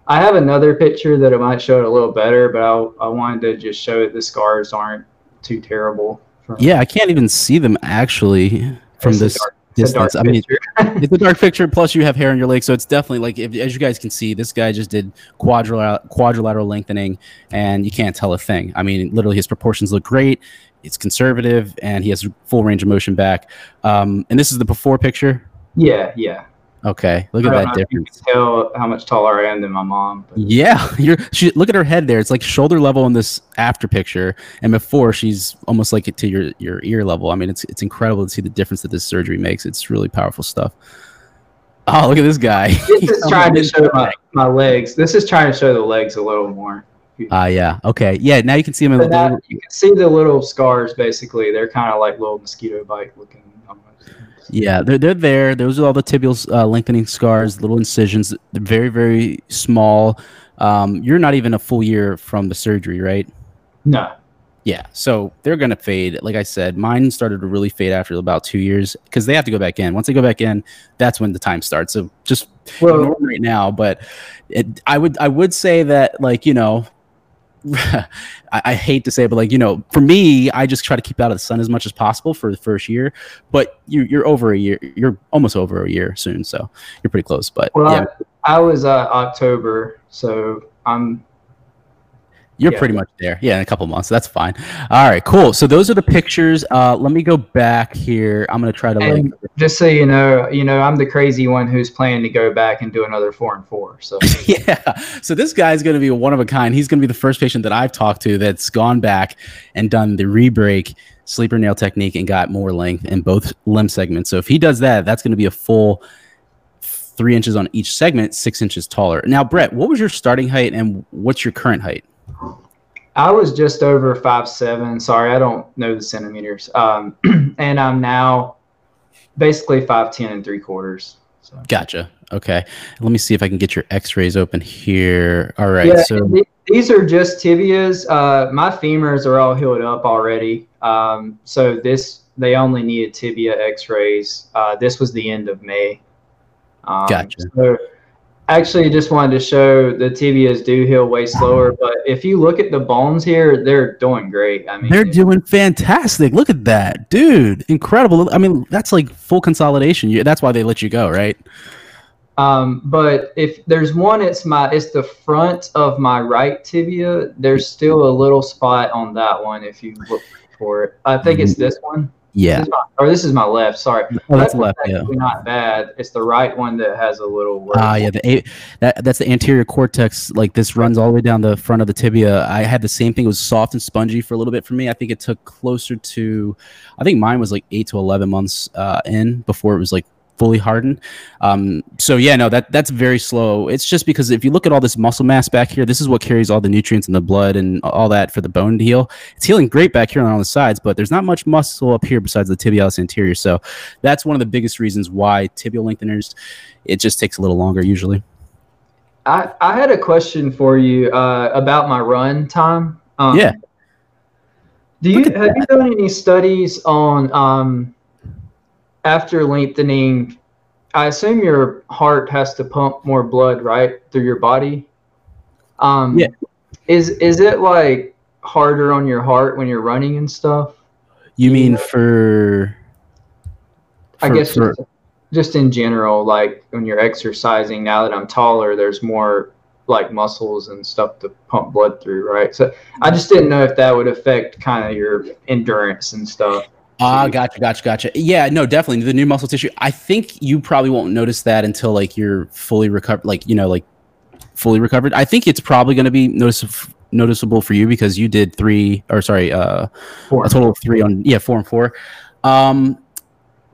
I have another picture that it might show it a little better, but I, I wanted to just show that the scars aren't too terrible. From, yeah, I can't even see them actually from It's this dark- it's a dark distance. I mean, picture. it's a dark picture. Plus, you have hair on your leg, so it's definitely like if, as you guys can see, this guy just did quadrilateral quadrilateral lengthening, and you can't tell a thing. I mean, literally, his proportions look great. It's conservative, and he has full range of motion back. Um, and this is the before picture. yeah, yeah. Okay, look at that know if you difference. can tell how much taller I am than my mom. But Yeah, you're. She look at her head there. It's like shoulder level in this after picture, and before she's almost like it to your your ear level. I mean, it's it's incredible to see the difference that this surgery makes. It's really powerful stuff. Oh, look at this guy. this is trying to show my, my legs. This is trying to show the legs a little more. Ah, yeah. Okay. Yeah. Now you can see them. in But the now you can see the little scars. Basically, they're kind of like little mosquito bite looking. Yeah, they're they're there. Those are all the tibial uh, lengthening scars, little incisions. They're very very small. Um, you're not even a full year from the surgery, right? No. Yeah, so they're gonna fade. Like I said, mine started to really fade after about two years because they have to go back in. Once they go back in, that's when the time starts. So just Well- right now. But it, I would I would say that like you know, I, I hate to say it, but like you know, for me, I just try to keep out of the sun as much as possible for the first year. But you you're over a year. You're almost over a year soon, so you're pretty close. But Well, yeah, I, I was uh, October, so I'm You're Yeah. pretty much there. Yeah, in a couple months. That's fine. All right, cool. So those are the pictures. Uh, let me go back here. I'm gonna try to like. Just so you know, you know, I'm the crazy one who's planning to go back and do another four and four. So yeah. So this guy's going to be one of a kind. He's going to be the first patient that I've talked to that's gone back and done the re-break sleeper nail technique and got more length in both limb segments. So if he does that, that's going to be a full three inches on each segment, six inches taller. Now, Brett, what was your starting height and what's your current height? I was just over five seven. Sorry, I don't know the centimeters. Um, and I'm now basically five ten and three quarters. So Gotcha. Okay. Let me see if I can get your X-rays open here. All right. yeah, so th- these are just tibias. Uh, my femurs are all healed up already. Um, so this they only needed tibia X-rays. Uh, this was the end of May. Um, Gotcha. So actually, just wanted to show the tibias do heal way slower. But if you look at the bones here, they're doing great. I mean, they're doing fantastic. Look at that, dude! Incredible. I mean, that's like full consolidation. That's why they let you go, right? Um, but if there's one, it's my it's the front of my right tibia. There's still a little spot on that one if you look for it. I think it's this one. Yeah. This my, or this is my left. Sorry. Oh, that's Left yeah. Not bad. It's the right one that has a little. Ah, yeah, the that that's the anterior cortex. Like this runs all the way down the front of the tibia. I had the same thing. It was soft and spongy for a little bit for me. I think it took closer to, I think mine was like eight to eleven months uh, in before it was like fully hardened. Um, so yeah, no, that that's very slow. It's just because if you look at all this muscle mass back here, this is what carries all the nutrients in the blood and all that for the bone to heal. It's healing great back here on the sides, but there's not much muscle up here besides the tibialis anterior. So that's one of the biggest reasons why tibial lengtheners. It just takes a little longer usually. I I had a question for you uh, about my run time. Um, Yeah. Do you have you done any studies on um, after lengthening? I assume your heart has to pump more blood, right, through your body. Um, Yeah. Is is it like harder on your heart when you're running and stuff? You mean for? I guess for- just, just in general, like when you're exercising. Now that I'm taller, there's more like muscles and stuff to pump blood through, right? So I just didn't know if that would affect kind of your endurance and stuff. Ah, gotcha, gotcha, gotcha. Yeah, no, definitely the new muscle tissue. I think you probably won't notice that until like you're fully recovered, like you know, like fully recovered. I think it's probably going to be notice- noticeable for you because you did three, or sorry, uh, Four. a total of three on yeah, four and four. Um,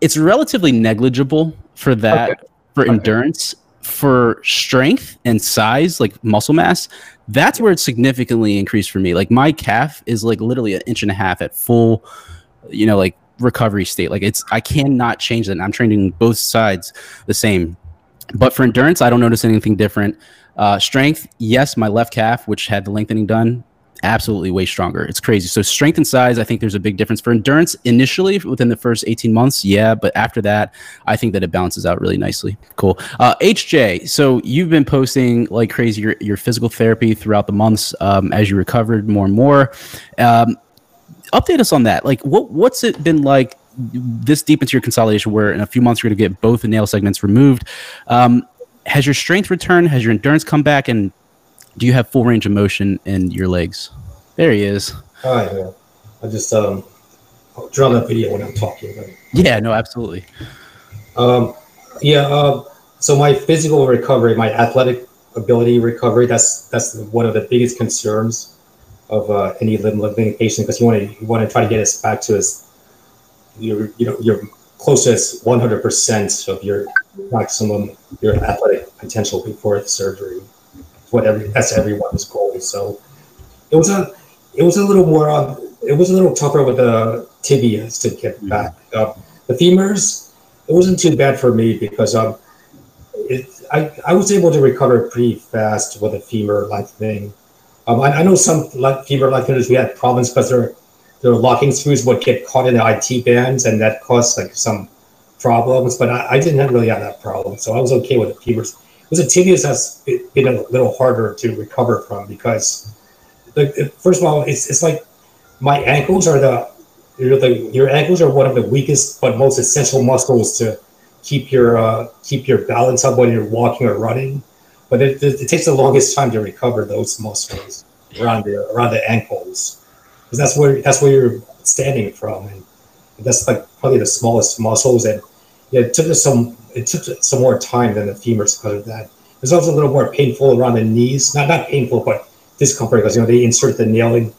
it's relatively negligible for that for endurance. For strength and size, like muscle mass, that's where it's significantly increased for me. Like my calf is like literally an inch and a half at full you know like recovery state. Like it's i cannot change that. And i'm training both sides the same. But for endurance i don't notice anything different. Uh strength yes my left calf which had the lengthening done absolutely way stronger. It's crazy. So strength and size i think there's a big difference. For endurance initially within the first 18 months yeah but after that i think that it balances out really nicely. Cool. Uh hj so you've been posting like crazy your, your physical therapy throughout the months um, as you recovered more and more. Um, update us on that. Like, what what's it been like this deep into your consolidation, where in a few months you're going to get both the nail segments removed? Um, has your strength returned? Has your endurance come back? And do you have full range of motion in your legs? There he is. Hi, yeah. I just um, I'll draw that video when I'm talking. But, Yeah, no, absolutely. um, yeah. Uh, so my physical recovery, my athletic ability recovery, that's that's one of the biggest concerns of uh, any patient because you want to you want to try to get us back to as your you know your closest 100 percent of your maximum your athletic potential before the surgery. It's what every that's everyone's goal. So it was a it was a little more uh, it was a little tougher with the tibias to get back. Uh, the femurs, it wasn't too bad for me because um, it, I, I was able to recover pretty fast with a femur lengthening. Um, I, I know some like femur lengtheners we had problems because their their locking screws would get caught in the IT bands and that caused like some problems. But I, I didn't really have that problem, so I was okay with the femurs. It was the tibias that's been a little harder to recover from because, like, first of all, it's it's like my ankles are the you know, the, your ankles are one of the weakest but most essential muscles to keep your uh, keep your balance up when you're walking or running. But it, it, it takes the longest time to recover those muscles. around the around the ankles, because that's where that's where you're standing from, and that's like probably the smallest muscles. And yeah, it took us some it took some more time than the femurs because of that. It was also a little more painful around the knees. Not not painful, but discomfort because you know they insert the nail in,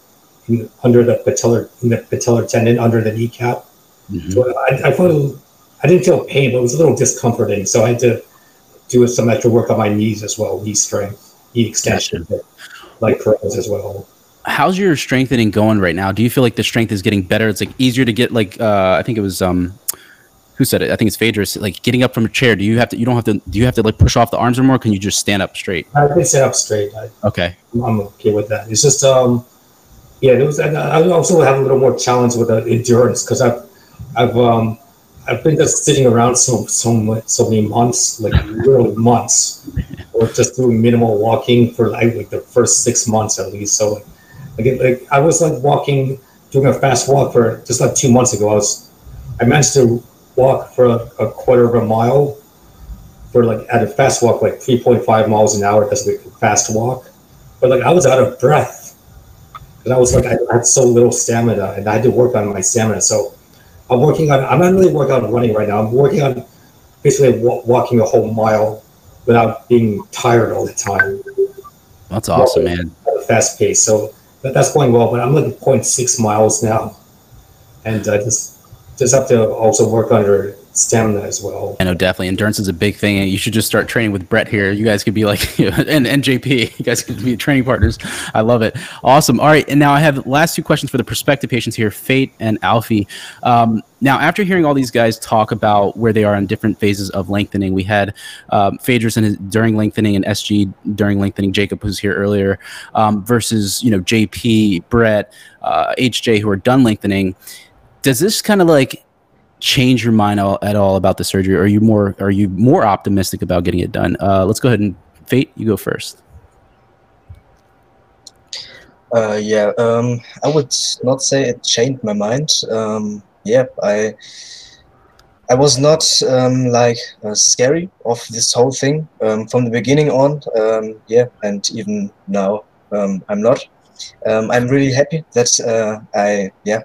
in under the patellar in the patellar tendon under the kneecap. Mhm. So I, I felt I didn't feel pain, but it was a little discomforting. So I had to do some extra work on my knees as well, knee strength, knee extension, like pros as well. How's your strengthening going right now? Do you feel like the strength is getting better? It's like easier to get like uh I think it was um who said it? I think it's Phaedrus. Like getting up from a chair. Do you have to? You don't have to. Do you have to like push off the arms or more? Can you just stand up straight? I can stand up straight. I, Okay. I'm okay with that. It's just um, yeah. It was. I I also have a little more challenge with the endurance because I've I've um I've been just sitting around so so so many months, like literally months, or just doing minimal walking for like, like the first six months at least. So like, like, like I was like walking, doing a fast walk for just like two months ago. I was I managed to walk for a, quarter of a mile for like at a fast walk like 3.5 miles an hour like a fast walk but like i was out of breath and i was like i had so little stamina and i had to work on my stamina so i'm working on i'm not really working on running right now. I'm working on basically wa- walking a whole mile without being tired all the time. That's awesome, man. at a fast pace so that, that's going well but i'm like 0.6 miles now. And i just just have to also work on your stamina as well I know definitely endurance is a big thing, and you should just start training with Brett here. You guys could be like, and and JP, you guys could be training partners. I love it. Awesome. All right, and now I have last two questions for the prospective patients here, Fate and Alfie. Um, now, after hearing all these guys talk about where they are in different phases of lengthening, we had um, Phaedrus in his, during lengthening and SG during lengthening. Jacob who's here earlier um, versus you know JP, Brett, uh, HJ who are done lengthening. Does this kind of like change your mind all, at all about the surgery? Are you more are you more optimistic about getting it done? Uh, let's go ahead and Fate, you go first. Uh, yeah, um, I would not say it changed my mind. Um, yeah, I I was not um, like uh, scary of this whole thing um, from the beginning on. Um, yeah, and even now um, I'm not. I'm really happy that uh, I yeah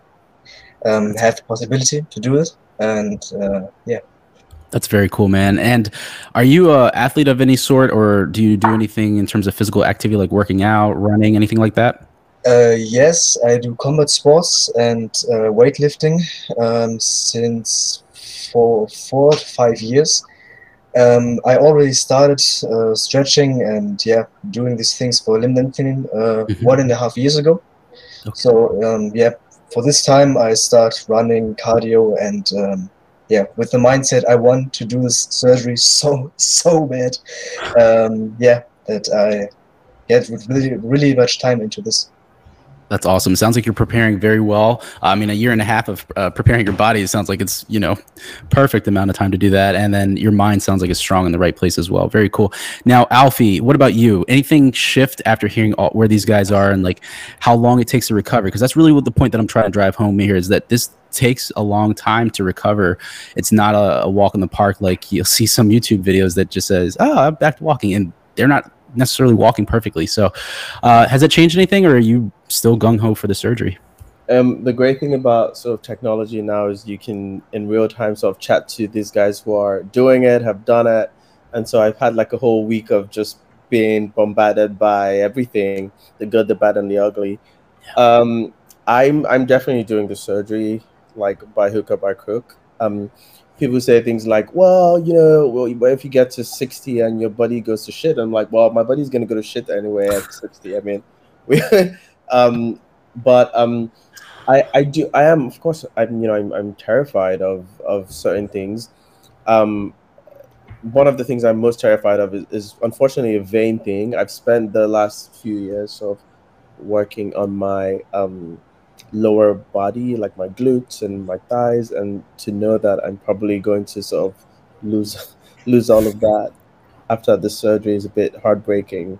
have the possibility to do it, and uh, yeah. That's very cool, man. And are you a athlete of any sort, or do you do anything in terms of physical activity, like working out, running, anything like that? Uh, yes, I do combat sports and uh, weightlifting um, since for four to five years. Um, I already started uh, stretching and yeah, doing these things for limb lengthening uh, Mhm. one and a half years ago. So um, yeah, for this time I start running cardio and um, yeah, with the mindset I want to do this surgery so so bad. Um, yeah, that I get really really much time into this. That's awesome. Sounds like you're preparing very well. I mean, a year and a half of uh, preparing your body it sounds like it's you know perfect amount of time to do that, and then your mind sounds like it's strong in the right place as well. Very cool. Now, Alfie, what about you? Anything shift after hearing all, where these guys are and like how long it takes to recover? Because that's really what the point that I'm trying to drive home here is that this takes a long time to recover. It's not a, a walk in the park like you'll see some YouTube videos that just says, "Oh, I'm back to walking," and they're not necessarily walking perfectly. So, uh, has it changed anything, or are you still gung ho for the surgery? Um, the great thing about sort of technology now is you can in real time sort of chat to these guys who are doing it, have done it, and so I've had like a whole week of just being bombarded by everything, the good, the bad, and the ugly. Um, I'm I'm definitely doing the surgery like by hook or by crook. Um, people say things like, "Well, you know, well, if you get to 60 and your body goes to shit?" I'm like, "Well, my body's gonna go to shit anyway at 60." I mean, we, um, but um, I I do I am of course I'm you know I'm I'm terrified of of certain things. Um, one of the things I'm most terrified of is, is unfortunately a vain thing. I've spent the last few years of working on my um lower body, like my glutes and my thighs, and to know that I'm probably going to sort of lose lose all of that after the surgery is a bit heartbreaking.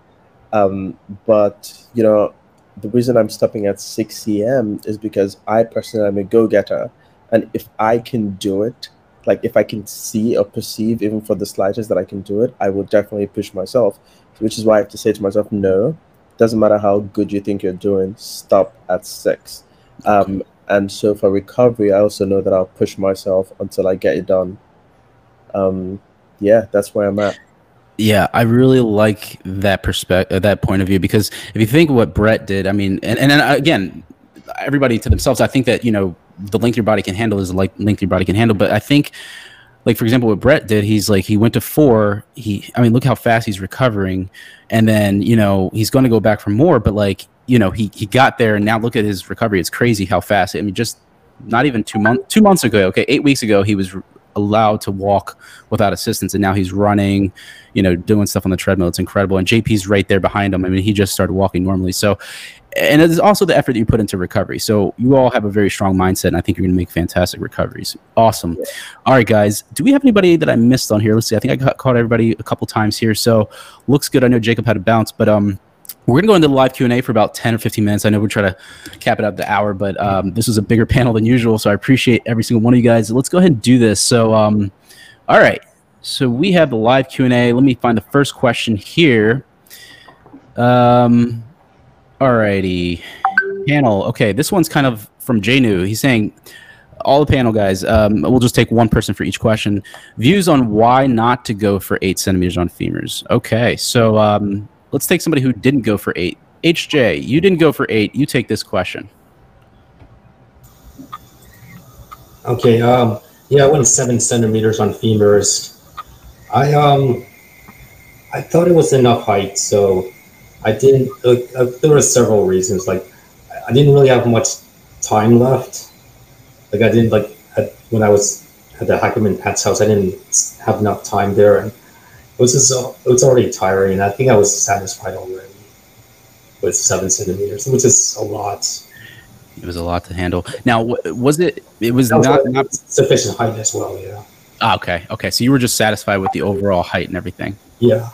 Um, but you know, the reason I'm stopping at 6 a.m. is because I personally am a go-getter, and if I can do it, like if I can see or perceive even for the slightest that I can do it, I will definitely push myself. Which is why I have to say to myself, no, doesn't matter how good you think you're doing, stop at six. Um, and so for recovery, I also know that I'll push myself until I get it done. Um, yeah, that's where I'm at. Yeah, I really like that perspective, that point of view, because if you think what Brett did, I mean, and, and then again, everybody to themselves, I think that, you know, the length your body can handle is like length your body can handle. But I think, like, for example, what Brett did, he's like, he went to four. He, I mean, look how fast he's recovering. And then, you know, he's going to go back for more, but like, you know, he, he got there and now look at his recovery. It's crazy how fast. I mean, just not even two months, two months ago, okay, eight weeks ago, he was allowed to walk without assistance and now he's running you know doing stuff on the treadmill. It's incredible. And jp's right there behind him. I mean he just started walking normally. So and it's also the effort that you put into recovery. So you all have a very strong mindset and i think you're going to make fantastic recoveries. Awesome. All right guys. Do we have anybody that i missed on here? Let's see. I think i got, caught everybody a couple times here. So looks good. I know jacob had a bounce but um we're gonna go into the live Q and A for about ten or fifteen minutes. I know we're trying to cap it up the hour, but um, this was a bigger panel than usual, so I appreciate every single one of you guys. Let's go ahead and do this. So, um, all right, so we have the live Q and A. Let me find the first question here. Um, all righty, panel. Okay, this one's kind of from Janu. He's saying, all the panel guys, um, we'll just take one person for each question. Views on why not to go for eight centimeters on femurs. Okay, so um, let's take somebody who didn't go for eight. HJ, you didn't go for eight. You take this question. Okay. Um, yeah, I went seven centimeters on femurs. I um, I thought it was enough height, so I didn't. Uh, uh, there were several reasons. Like, I didn't really have much time left. Like, I didn't like when I was at the Hackerman Pat's house. I didn't have enough time there, and it was just it was already tiring. I think I was satisfied already with seven centimeters, which is a lot. It was a lot to handle. Now, was it? It was, was not, not sufficient height as well. Yeah. Ah, okay. Okay. So you were just satisfied with the overall height and everything. Yeah.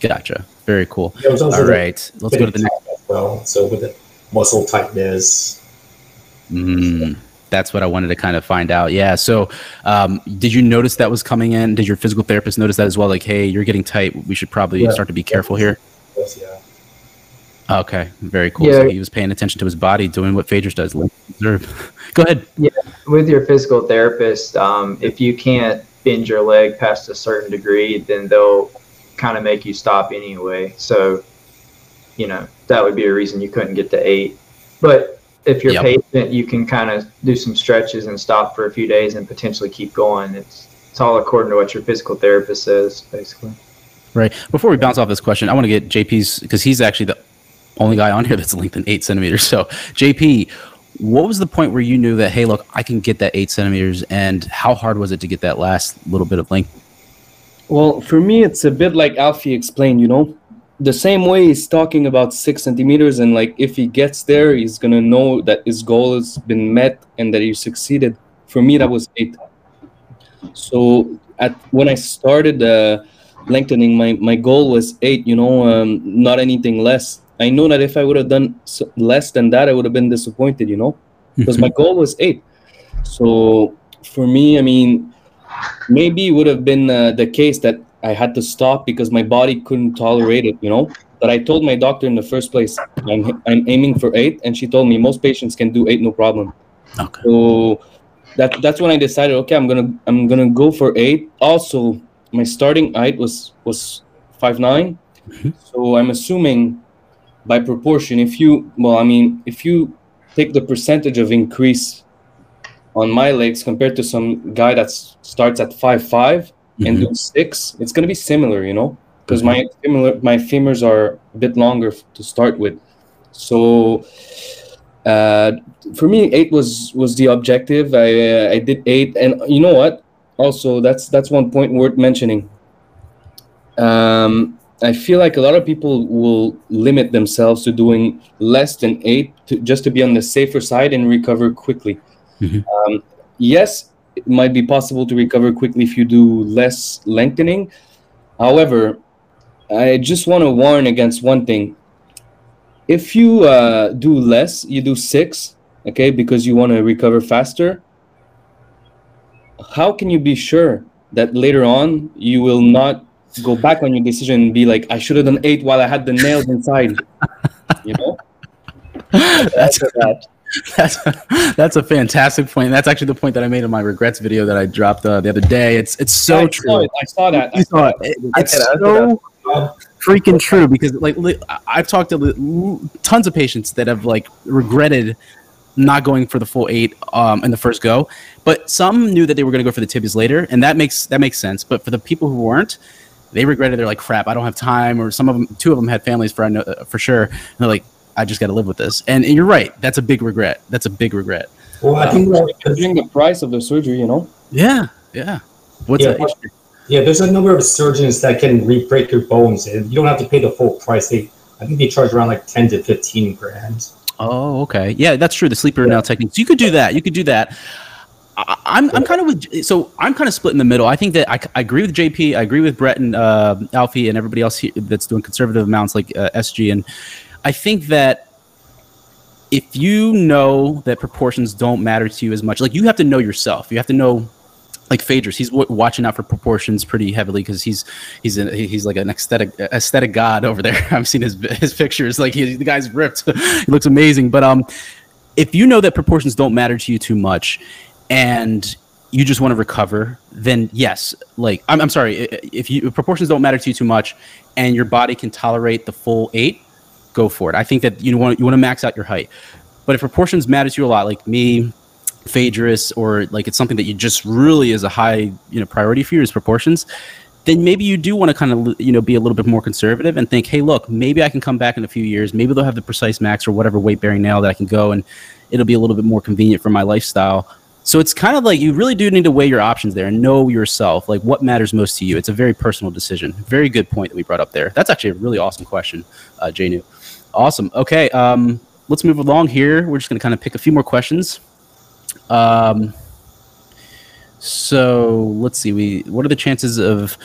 Gotcha. Very cool. Yeah, All right. Let's go to the next. Well, so with the muscle tightness. Mm, that's what I wanted to kind of find out. Yeah. So, um, did you notice that was coming in? Did your physical therapist notice that as well? Like, hey, you're getting tight. We should probably yeah. start to be careful here. Yes, yeah. Okay, very cool. Yeah. So he was paying attention to his body, doing what Phaedrus does. Go ahead. Yeah, with your physical therapist, um, if you can't bend your leg past a certain degree, then they'll kind of make you stop anyway. So, you know, that would be a reason you couldn't get to eight. But if you're yep. patient, you can kind of do some stretches and stop for a few days and potentially keep going. It's it's all according to what your physical therapist says, basically. Right. Before we bounce off this question, I want to get JP's because he's actually the only guy on here that's lengthened eight centimeters. So, JP, what was the point where you knew that, hey, look, I can get that eight centimeters, and how hard was it to get that last little bit of length? Well, for me, it's a bit like Alfie explained, you know, the same way he's talking about six centimeters, and like if he gets there, he's gonna know that his goal has been met and that he succeeded. For me, that was eight. So, at when I started uh, lengthening, my, my goal was eight, you know, um, not anything less I know that if I would have done less than that, I would have been disappointed, you know, because my goal was eight. So for me, I mean, maybe it would have been uh, the case that I had to stop because my body couldn't tolerate it, you know. But I told my doctor in the first place, I'm, I'm aiming for eight, and she told me most patients can do eight, no problem. Okay. So that that's when I decided, okay, I'm gonna I'm gonna go for eight. Also, my starting height was was five nine, mm-hmm. so I'm assuming by proportion if you well i mean if you take the percentage of increase on my legs compared to some guy that starts at five five mm-hmm. and do six it's going to be similar you know because mm-hmm. my similar my femurs are a bit longer to start with so uh, for me eight was was the objective i uh, i did eight and you know what also that's that's one point worth mentioning um I feel like a lot of people will limit themselves to doing less than eight to, just to be on the safer side and recover quickly. Mm-hmm. Um, yes, it might be possible to recover quickly if you do less lengthening. However, I just want to warn against one thing. If you uh, do less, you do six, okay, because you want to recover faster. How can you be sure that later on you will not go back on your decision and be like, I should have done eight while I had the nails inside. you know? that's that's that's a fantastic point. That's actually the point that I made in my regrets video that I dropped uh, the other day. It's it's so I true. It. I saw that. I saw it. it. It's so freaking true because like li- I've talked to li- tons of patients that have like regretted not going for the full eight um, in the first go, but some knew that they were going to go for the tibias later, and that makes that makes sense. But for the people who weren't, they regretted. They're like, "Crap, I don't have time." Or some of them, two of them had families for I know uh, for sure. And they're like, "I just got to live with this." And, and you're right. That's a big regret. That's a big regret. Well, I think that, Considering the price of the surgery, you know. Yeah, yeah. What's Yeah, that? but- yeah, there's a number of surgeons that can re-break your bones, and you don't have to pay the full price. They, I think they charge around like ten to fifteen grand. Oh, okay. Yeah, that's true. The sleeper nail techniques. You could do that. You could do that. I, I'm, I'm kind of with, so I'm kind of split in the middle. I think that I, I agree with JP. I agree with Brett and uh, Alfie and everybody else here that's doing conservative amounts like uh, SG. And I think that if you know that proportions don't matter to you as much, like you have to know yourself. You have to know like Phaedrus, he's w- watching out for proportions pretty heavily because he's he's a, he's like an aesthetic aesthetic god over there. I've seen his his pictures. Like he, the guy's ripped. he looks amazing. But um, if you know that proportions don't matter to you too much, and you just want to recover, then yes, like I'm, I'm sorry, if you if proportions don't matter to you too much, and your body can tolerate the full eight, go for it. I think that you want you want to max out your height. But if proportions matter to you a lot, like me, Phaedrus, or like it's something that you just really is a high you know priority for you is proportions, then maybe you do want to kind of you know be a little bit more conservative and think, hey, look, maybe I can come back in a few years. Maybe they'll have the Precice MAX or whatever weight bearing nail that I can go and it'll be a little bit more convenient for my lifestyle. So it's kind of like you really do need to weigh your options there and know yourself, like what matters most to you. It's a very personal decision. Very good point that we brought up there. That's actually a really awesome question, uh, Janu. Awesome. Okay, um, let's move along here. We're just going to kind of pick a few more questions. Um, so let's see. We what are the chances of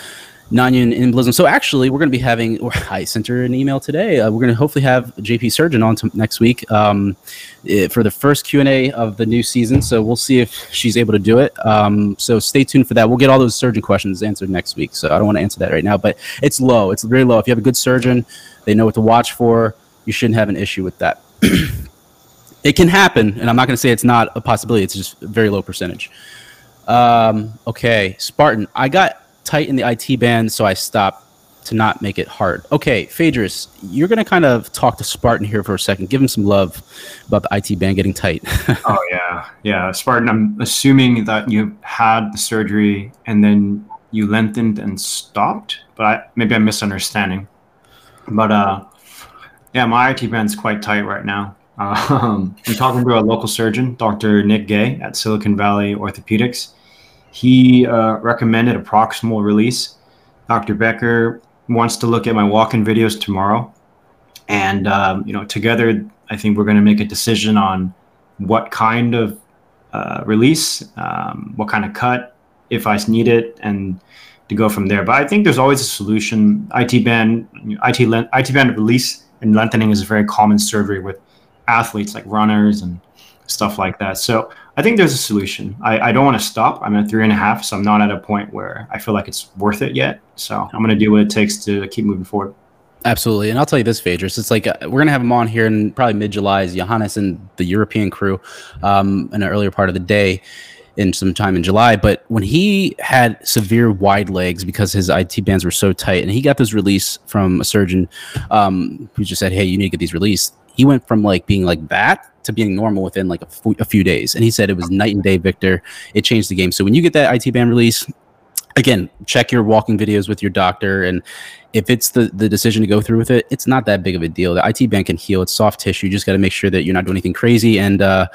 non-union embolism? So actually, we're going to be having. Or I sent her an email today. Uh, we're going to hopefully have JP Surgeon on to next week um, eh, for the first Q and A of the new season. So we'll see if she's able to do it. Um, so stay tuned for that. We'll get all those surgeon questions answered next week. So I don't want to answer that right now, but it's low. It's very low. If you have a good surgeon, they know what to watch for. You shouldn't have an issue with that. it can happen, and I'm not going to say it's not a possibility. It's just a very low percentage. Um, okay, Spartan. I got tight in the IT band, so I stopped to not make it hard. Okay, Phaedrus, you're going to kind of talk to Spartan here for a second. Give him some love about the IT band getting tight. oh yeah, yeah, Spartan. I'm assuming that you had the surgery and then you lengthened and stopped, but I, maybe I'm misunderstanding. But uh, yeah, my IT band's quite tight right now. Um, I'm talking to a local surgeon, Dr. Nick Gay at Silicon Valley Orthopedics. He uh, recommended a proximal release. Dr. Becker wants to look at my walk-in videos tomorrow, and um, you know, together, I think we're going to make a decision on what kind of uh, release, um, what kind of cut, if I need it, and to go from there. But I think there's always a solution. IT band, IT IT band release and lengthening is a very common surgery with athletes like runners and stuff like that. So I think there's a solution. I, I don't want to stop. I'm at three and a half, so I'm not at a point where I feel like it's worth it yet. So I'm going to do what it takes to keep moving forward. Absolutely, and I'll tell you this, Phaedrus. It's like uh, we're gonna have him on here in probably mid-July. Is Johannes and the European crew um, in an earlier part of the day, in some time in July. But when he had severe wide legs because his IT bands were so tight, and he got this release from a surgeon um, who just said, "Hey, you need to get these released." He went from like being like that to being normal within like a, f- a few days, and he said it was night and day. Victor, it changed the game. So when you get that IT band release, again check your walking videos with your doctor and if it's the the decision to go through with it it's not that big of a deal the it band can heal it's soft tissue you just got to make sure that you're not doing anything crazy and uh,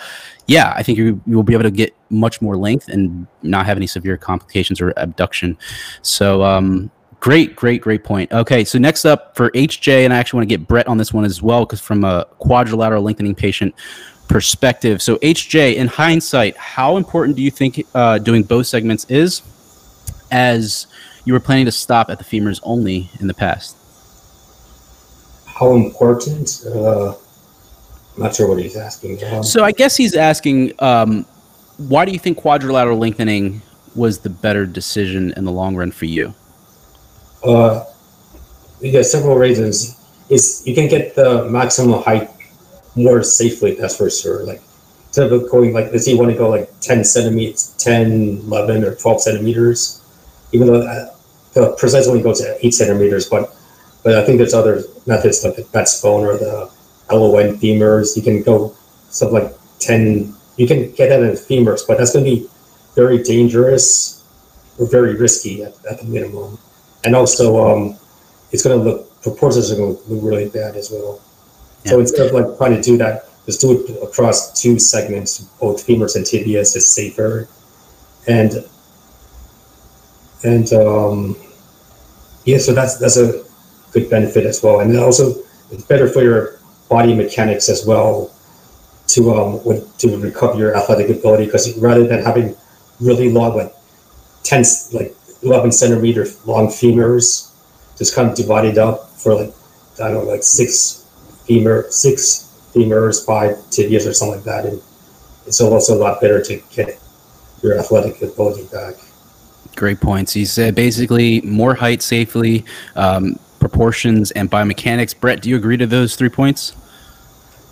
yeah i think you, you will be able to get much more length and not have any severe complications or abduction so um great great great point okay so next up for hj and i actually want to get brett on this one as well because from a quadrilateral lengthening patient perspective so hj in hindsight how important do you think uh, doing both segments is as you were planning to stop at the femurs only in the past? How important? Uh, I'm not sure what he's asking. So I guess he's asking, um, why do you think quadrilateral lengthening was the better decision in the long run for you? uh, you several reasons. Is you can get the maximum height more safely. That's for sure. Like instead of going like let's say you want to go like 10 centimeters, 10, 11, or 12 centimeters, even though uh, the Precice only goes to eight centimeters, but but I think there's other methods like the bone or the LON femurs. You can go something like 10, you can get that in femurs, but that's going to be very dangerous or very risky at, at the minimum. And also, um, it's going to look, proportions are going to look really bad as well. So instead of like trying to do that, just do it across two segments, both femurs and tibias is safer. And, and, um, yeah, so that's, that's a good benefit as well. And then also it's better for your body mechanics as well to um to recover your athletic ability because rather than having really long like 10 like 11 centimeter long femurs just kind of divided up for like i don't know like six femur six femurs five tibias or something like that and it's also a lot better to get your athletic ability back Great points. He said basically more height safely, um, proportions, and biomechanics. Brett, do you agree to those three points?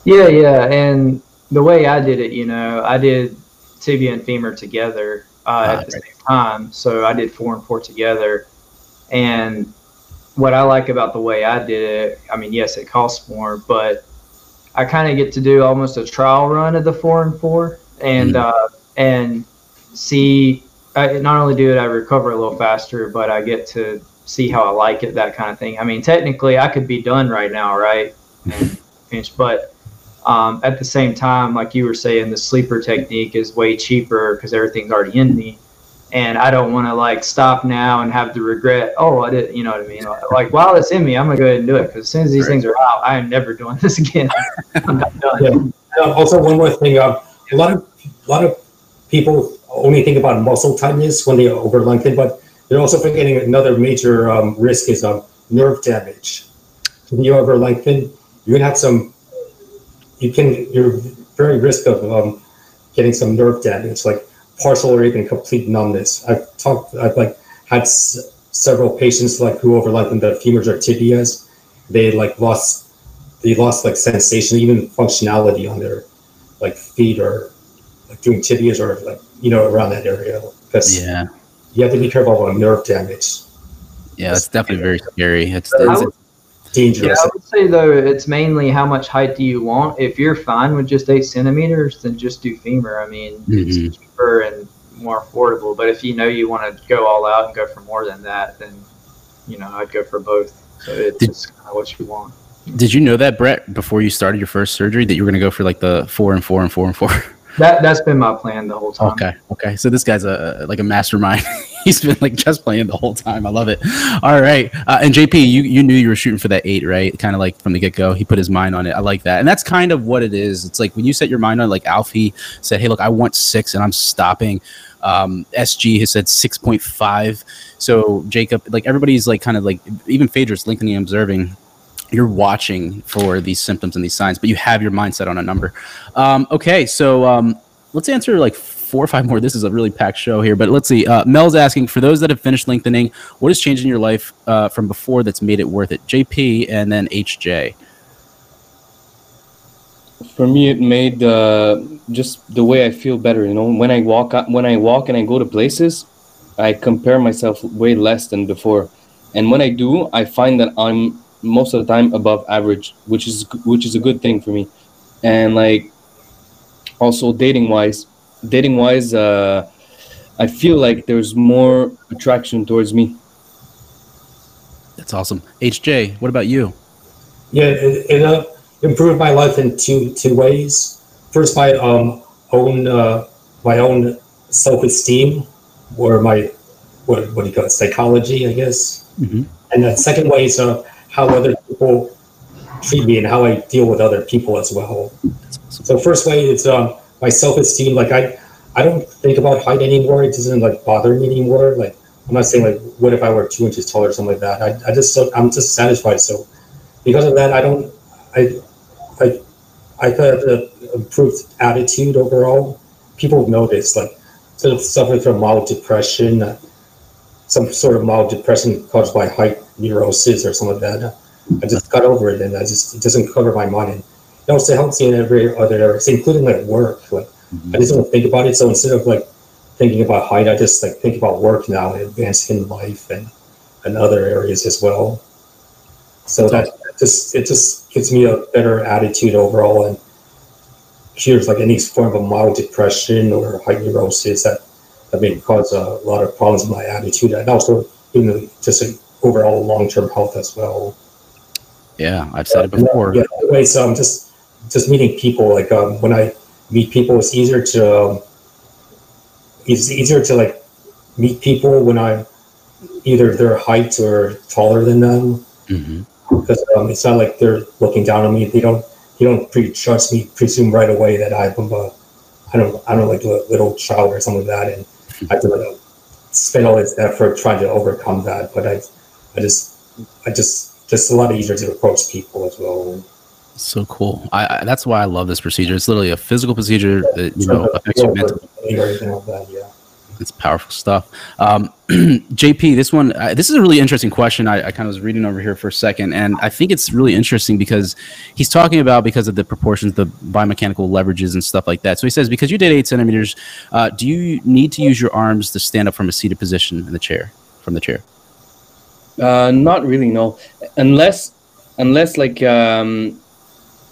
Yeah, yeah. And the way I did it, you know, I did tibia and femur together uh, Ah, at the same time. So I did four and four together. And what I like about the way I did it, I mean, yes, it costs more, but I kind of get to do almost a trial run of the four and four, and uh, and see. I not only do it, I recover a little faster, but I get to see how I like it, that kind of thing. I mean, technically, I could be done right now, right? And finish, but um, at the same time, like you were saying, the sleeper technique is way cheaper because everything's already in me, and I don't want to like stop now and have the regret. Oh, I did, you know what I mean? Like while it's in me, I'm gonna go ahead and do it because as soon as these things are out, I am never doing this again. I'm not done. Yeah. Uh, also, one more thing. Uh, a lot of a lot of people only think about muscle tightness when they over lengthen, but they're also forgetting another major um, risk is um, nerve damage. When you over lengthen, you're gonna have some. You can. You're very risk of um, getting some nerve damage, like partial or even complete numbness. I've talked. I've like had s- several patients like who over lengthened the femurs or tibias. They like lost. They lost like sensation, even functionality on their like feet or like doing tibias or like you know around that area because Yeah. you have to be careful about nerve damage. Yeah, that's definitely very scary. It's, I it's, would- Dangerous. Yeah, I would say though it's mainly how much height do you want. If you're fine with just eight centimeters, then just do femur. I mean, Mhm. it's cheaper and more affordable. But if you know you want to go all out and go for more than that, then you know I'd go for both. So it's Did- just kind of what you want. Did you know that, Brett, before you started your first surgery, that you were going to go for like the four and four and four and four? That that's been my plan the whole time. Okay. Okay. So this guy's a like a mastermind. He's been like just playing the whole time. I love it. All right. Uh, and JP, you you knew you were shooting for that eight, right? Kind of like from the get go. He put his mind on it. I like that. And that's kind of what it is. It's like when you set your mind on, like Alfie said, "Hey, look, I want six, and I'm stopping." Um, SG has said six point five. So Jacob, like everybody's like kind of like even Phaedrus lengthening observing you're watching for these symptoms and these signs, but you have your mindset on a number. Um, okay, so um, let's answer like four or five more. This is a really packed show here, but let's see. Uh, Mel's asking for those that have finished lengthening, what has changed in your life uh, from before that's made it worth it? JP and then HJ. for me it made uh, just the way i feel better you know when i walk out when i walk and i go to places i compare myself way less than before and when i do i find that i'm most of the time above average which is which is a good thing for me and like also dating wise dating wise uh i feel like there's more attraction towards me That's awesome. HJ, what about you? Yeah, it, it uh, improved my life in two two ways. First, my um own uh, my own self esteem, or my what what do you call it psychology, I guess. Mhm. And the second way is uh, how other people treat me and how I deal with other people as well. So first way is um, my self esteem. Like I I don't think about height anymore. It doesn't like bother me anymore. Like I'm not saying like what if I were two inches taller or something like that. I, I just I'm just satisfied. So because of that, I don't I I I got an improved attitude overall. People notice like sort of suffering from mild depression, uh, some sort of mild depression caused by height neurosis or something like that. I just got over it, and I just it doesn't cover my mind. It also helps me in every other area, including like work. Like I just don't think about it. So instead of like thinking about height, I just like think about work now and advancing in life and and other areas as well. So that just it just gives me a better attitude overall and cures like any form of mild depression or height neurosis that that may cause a lot of problems in my attitude and also you know just a overall long term health as well. Yeah, I've said it before. Yeah, anyway, so I'm just just meeting people. Like um, when I meet people, it's easier to um, it's easier to like meet people when I'm either their height or taller than them. Because um, it's not like they're looking down on me. They don't they don't prejudge me, presume right away that I'm a I don't I don't like a little child or something like that, and I have to like spend all this effort trying to overcome that. But I I just I just just a lot easier to approach people as well. So cool. I, I that's why I love this procedure. It's literally a physical procedure that you know affects your mental. Everything like that, yeah. It's powerful stuff. Um, JP, this one, uh, this is a really interesting question. I, I kind of was reading over here for a second, and I think it's really interesting because he's talking about because of the proportions, the biomechanical leverages and stuff like that. So he says, because you did eight centimeters, uh, do you need to use your arms to stand up from a seated position in the chair, from the chair? Uh, not really, no. Unless, unless like um,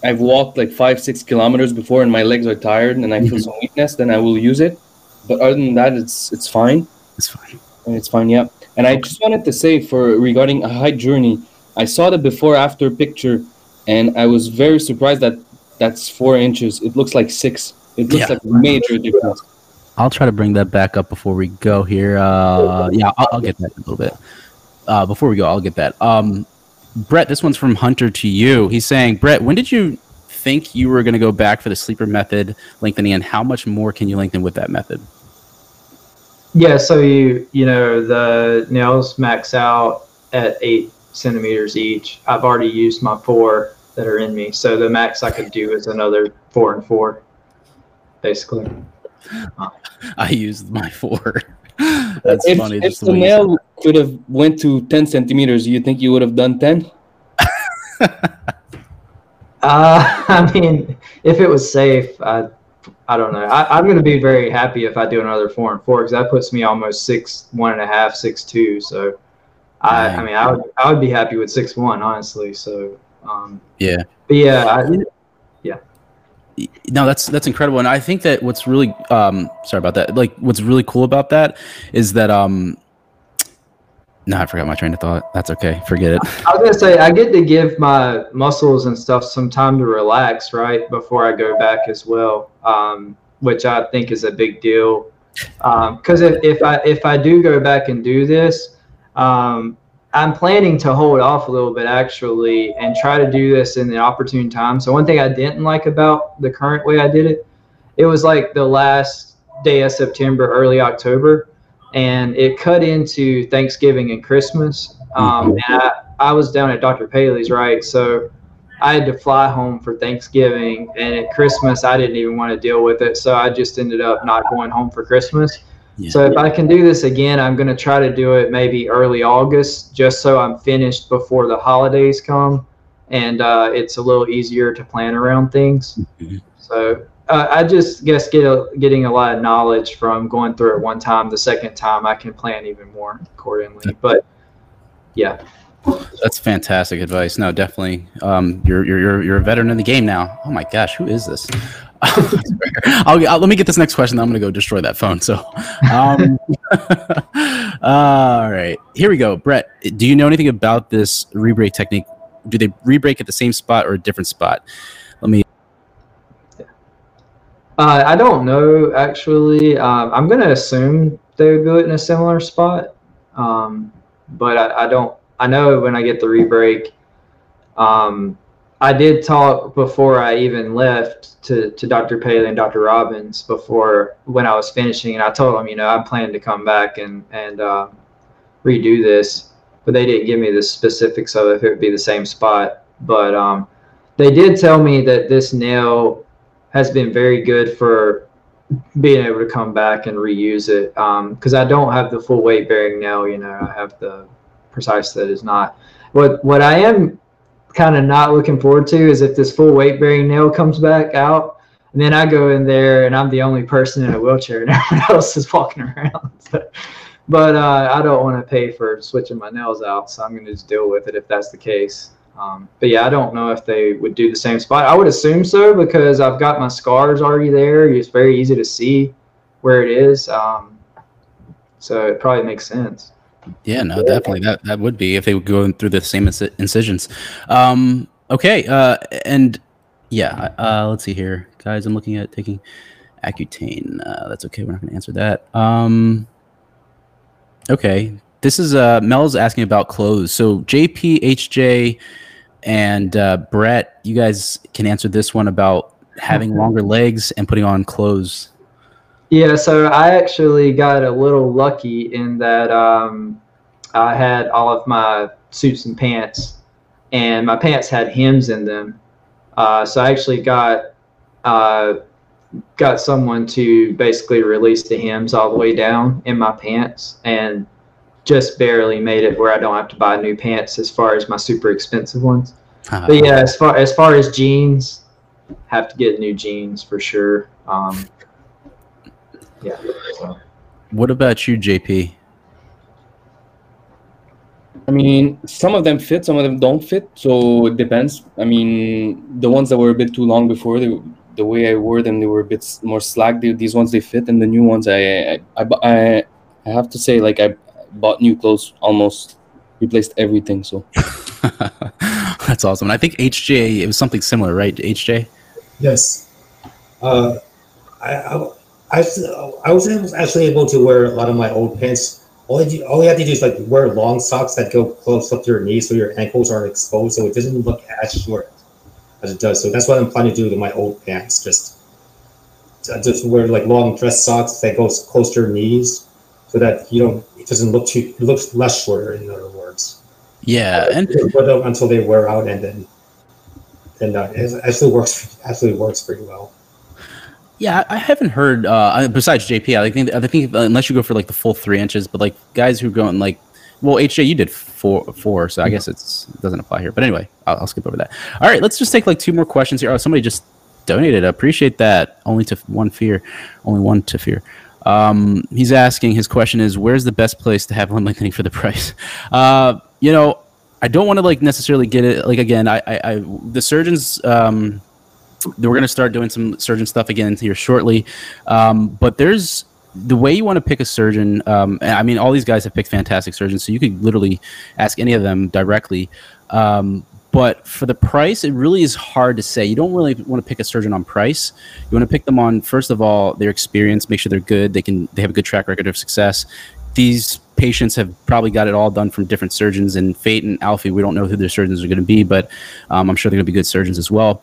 I've walked like five, six kilometers before, and my legs are tired, and I feel some weakness, then I will use it. But other than that, it's it's fine. It's fine. And it's fine, yeah. And I just wanted to say for regarding a high journey, I saw the before after picture, and I was very surprised that that's four inches. It looks like six. It looks Yeah. like a major difference. I'll try to bring that back up before we go here. Uh, yeah, I'll, I'll get that in a little bit. Uh, before we go, I'll get that. Um, Brett, this one's from Hunter to you. He's saying, Brett, when did you think you were going to go back for the sleeper method lengthening, and how much more can you lengthen with that method? Yeah, so you you know the nails max out at eight centimeters each. I've already used my four that are in me, so the max I could do is another four and four, basically. I used my four. That's if, funny. If Just the the way you said nail could have went to ten centimeters, you think you would have done ten? Uh, I mean, if it was safe, I, I don't know. I, I'm going to be very happy if I do another four and four because that puts me almost six one and a half, six two. So, I, I mean, I would, I would be happy with six one, honestly. So, um, Yeah. but yeah, I, yeah. No that's that's incredible. And i think that what's really um sorry about that. Like what's really cool about that is that um no i forgot my train of thought. That's okay. Forget it. I was gonna say I get to give my muscles and stuff some time to relax, right, before I go back as well, um, which I think is a big deal. Because if, if I if I do go back and do this, um, I'm planning to hold off a little bit actually and try to do this in the opportune time. So one thing I didn't like about the current way I did it, it was like the last day of September, early October, and it cut into Thanksgiving and Christmas. Um, and I, I was down at Dr. Paley's, right? So I had to fly home for Thanksgiving, and at Christmas I didn't even want to deal with it, so I just ended up not going home for Christmas. So if I can do this again, I'm going to try to do it maybe early August, just so I'm finished before the holidays come, and uh, it's a little easier to plan around things. So uh, I just guess get a, getting a lot of knowledge from going through it one time. The second time, I can plan even more accordingly. But yeah. that's fantastic advice no definitely um you're you're you're, you're a veteran in the game now oh my gosh who is this I'll, I'll let me get this next question i'm gonna go destroy that phone so um all right here we go brett do you know anything about this re-break technique do they re-break at the same spot or a different spot let me Uh, I don't know actually. Um, I'm gonna assume they would do it in a similar spot, um, but I, I don't. I know when I get the rebreak, um, I did talk before I even left to, to Dr. Paley and Dr. Robbins before when I was finishing, and I told them, you know, I'm planning to come back and and um, redo this, but they didn't give me the specifics of if it would be the same spot. But um, they did tell me that this nail has been very good for being able to come back and reuse it because I don't have the full weight bearing nail. You know, I have the Precice that is not. What what I am kind of not looking forward to is if this full weight bearing nail comes back out. And then I go in there and I'm the only person in a wheelchair and everyone else is walking around. but uh, I don't want to pay for switching my nails out, so I'm going to just deal with it if that's the case. Um, but yeah, I don't know if they would do the same spot. I would assume so because I've got my scars already there. It's very easy to see where it is. Um, so it probably makes sense. Yeah, no, definitely that that would be if they would go through the same inci- incisions. Um, okay, uh, and yeah, uh, let's see here, guys. I'm looking at taking Accutane. Uh, that's okay. We're not going to answer that. Um, okay, this is uh, Mel's asking about clothes. So JP, HJ, and uh, Brett, you guys can answer this one about having longer legs and putting on clothes. Yeah, so I actually got a little lucky in that um, I had all of my suits and pants, and my pants had hems in them. Uh, so I actually got uh, got someone to basically release the hems all the way down in my pants, and just barely made it where I don't have to buy new pants as far as my super expensive ones. But yeah, as far as far as jeans, have to get new jeans for sure. Um, yeah. So. What about you, JP? I mean, some of them fit, some of them don't fit. So it depends. I mean, the ones that were a bit too long before, they, the way I wore them, they were a bit more slack. They, these ones they fit, and the new ones, I, I, I, I, I have to say, like I bought new clothes, almost replaced everything. So that's awesome. And I think HJ, it was something similar, right? HJ. Yes. Uh, I, I, I, I was actually able to wear a lot of my old pants all you, all you have to do is like wear long socks that go close up to your knees so your ankles aren't exposed so it doesn't look as short as it does. So that's what I'm planning to do with my old pants. Just just wear like long dress socks that goes close to your knees so that you don't it doesn't look too it looks less shorter in other words. Yeah, and until they wear out and then then uh, it actually works actually works pretty well. Yeah, I haven't heard uh, besides JP. I think I think unless you go for like the full three inches, but like guys who go going like, well, HJ, you did four, four, so I guess it's it doesn't apply here. But anyway, I'll, I'll, skip over that. All right, let's just take like two more questions here. Oh, somebody just donated. I appreciate that. Only to one fear, only one to fear. Um, he's asking. His question is, where's the best place to have limb lengthening for the price? Uh, you know, I don't want to like necessarily get it. Like again, I, I, I the surgeons. Um, we're going to start doing some surgeon stuff again here shortly. Um, but there's the way you want to pick a surgeon. Um, I mean, all these guys have picked fantastic surgeons, so you could literally ask any of them directly. Um, but for the price, it really is hard to say. You don't really want to pick a surgeon on price. You want to pick them on first of all their experience, make sure they're good. They can they have a good track record of success. These patients have probably got it all done from different surgeons. And Fate and Alfie, we don't know who their surgeons are going to be, but um, I'm sure they're going to be good surgeons as well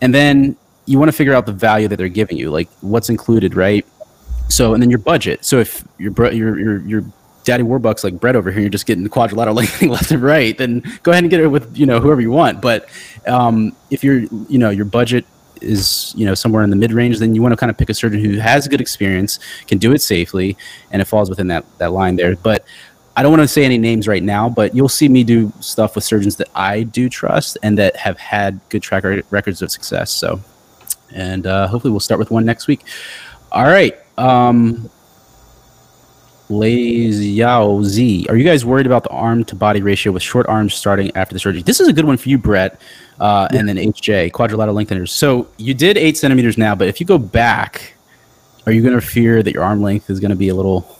and then you want to figure out the value that they're giving you, like what's included, right? So, and then your budget. So if your your your your daddy warbucks like Brett over here, you're just getting the quadrilateral left and right, then go ahead and get it with you know whoever you want. But um, if you're you know your budget is you know somewhere in the mid range, then you want to kind of pick a surgeon who has good experience, can do it safely, and it falls within that that line there. But I don't want to say any names right now, but you'll see me do stuff with surgeons that I do trust and that have had good track records of success. So, and uh, hopefully we'll start with one next week. All right. Um, Yao Z. Are you guys worried about the arm to body ratio with short arms starting after the surgery? This is a good one for you, Brett, uh, and then HJ, quadrilateral lengtheners. So you did eight centimeters now, but if you go back, are you going to fear that your arm length is going to be a little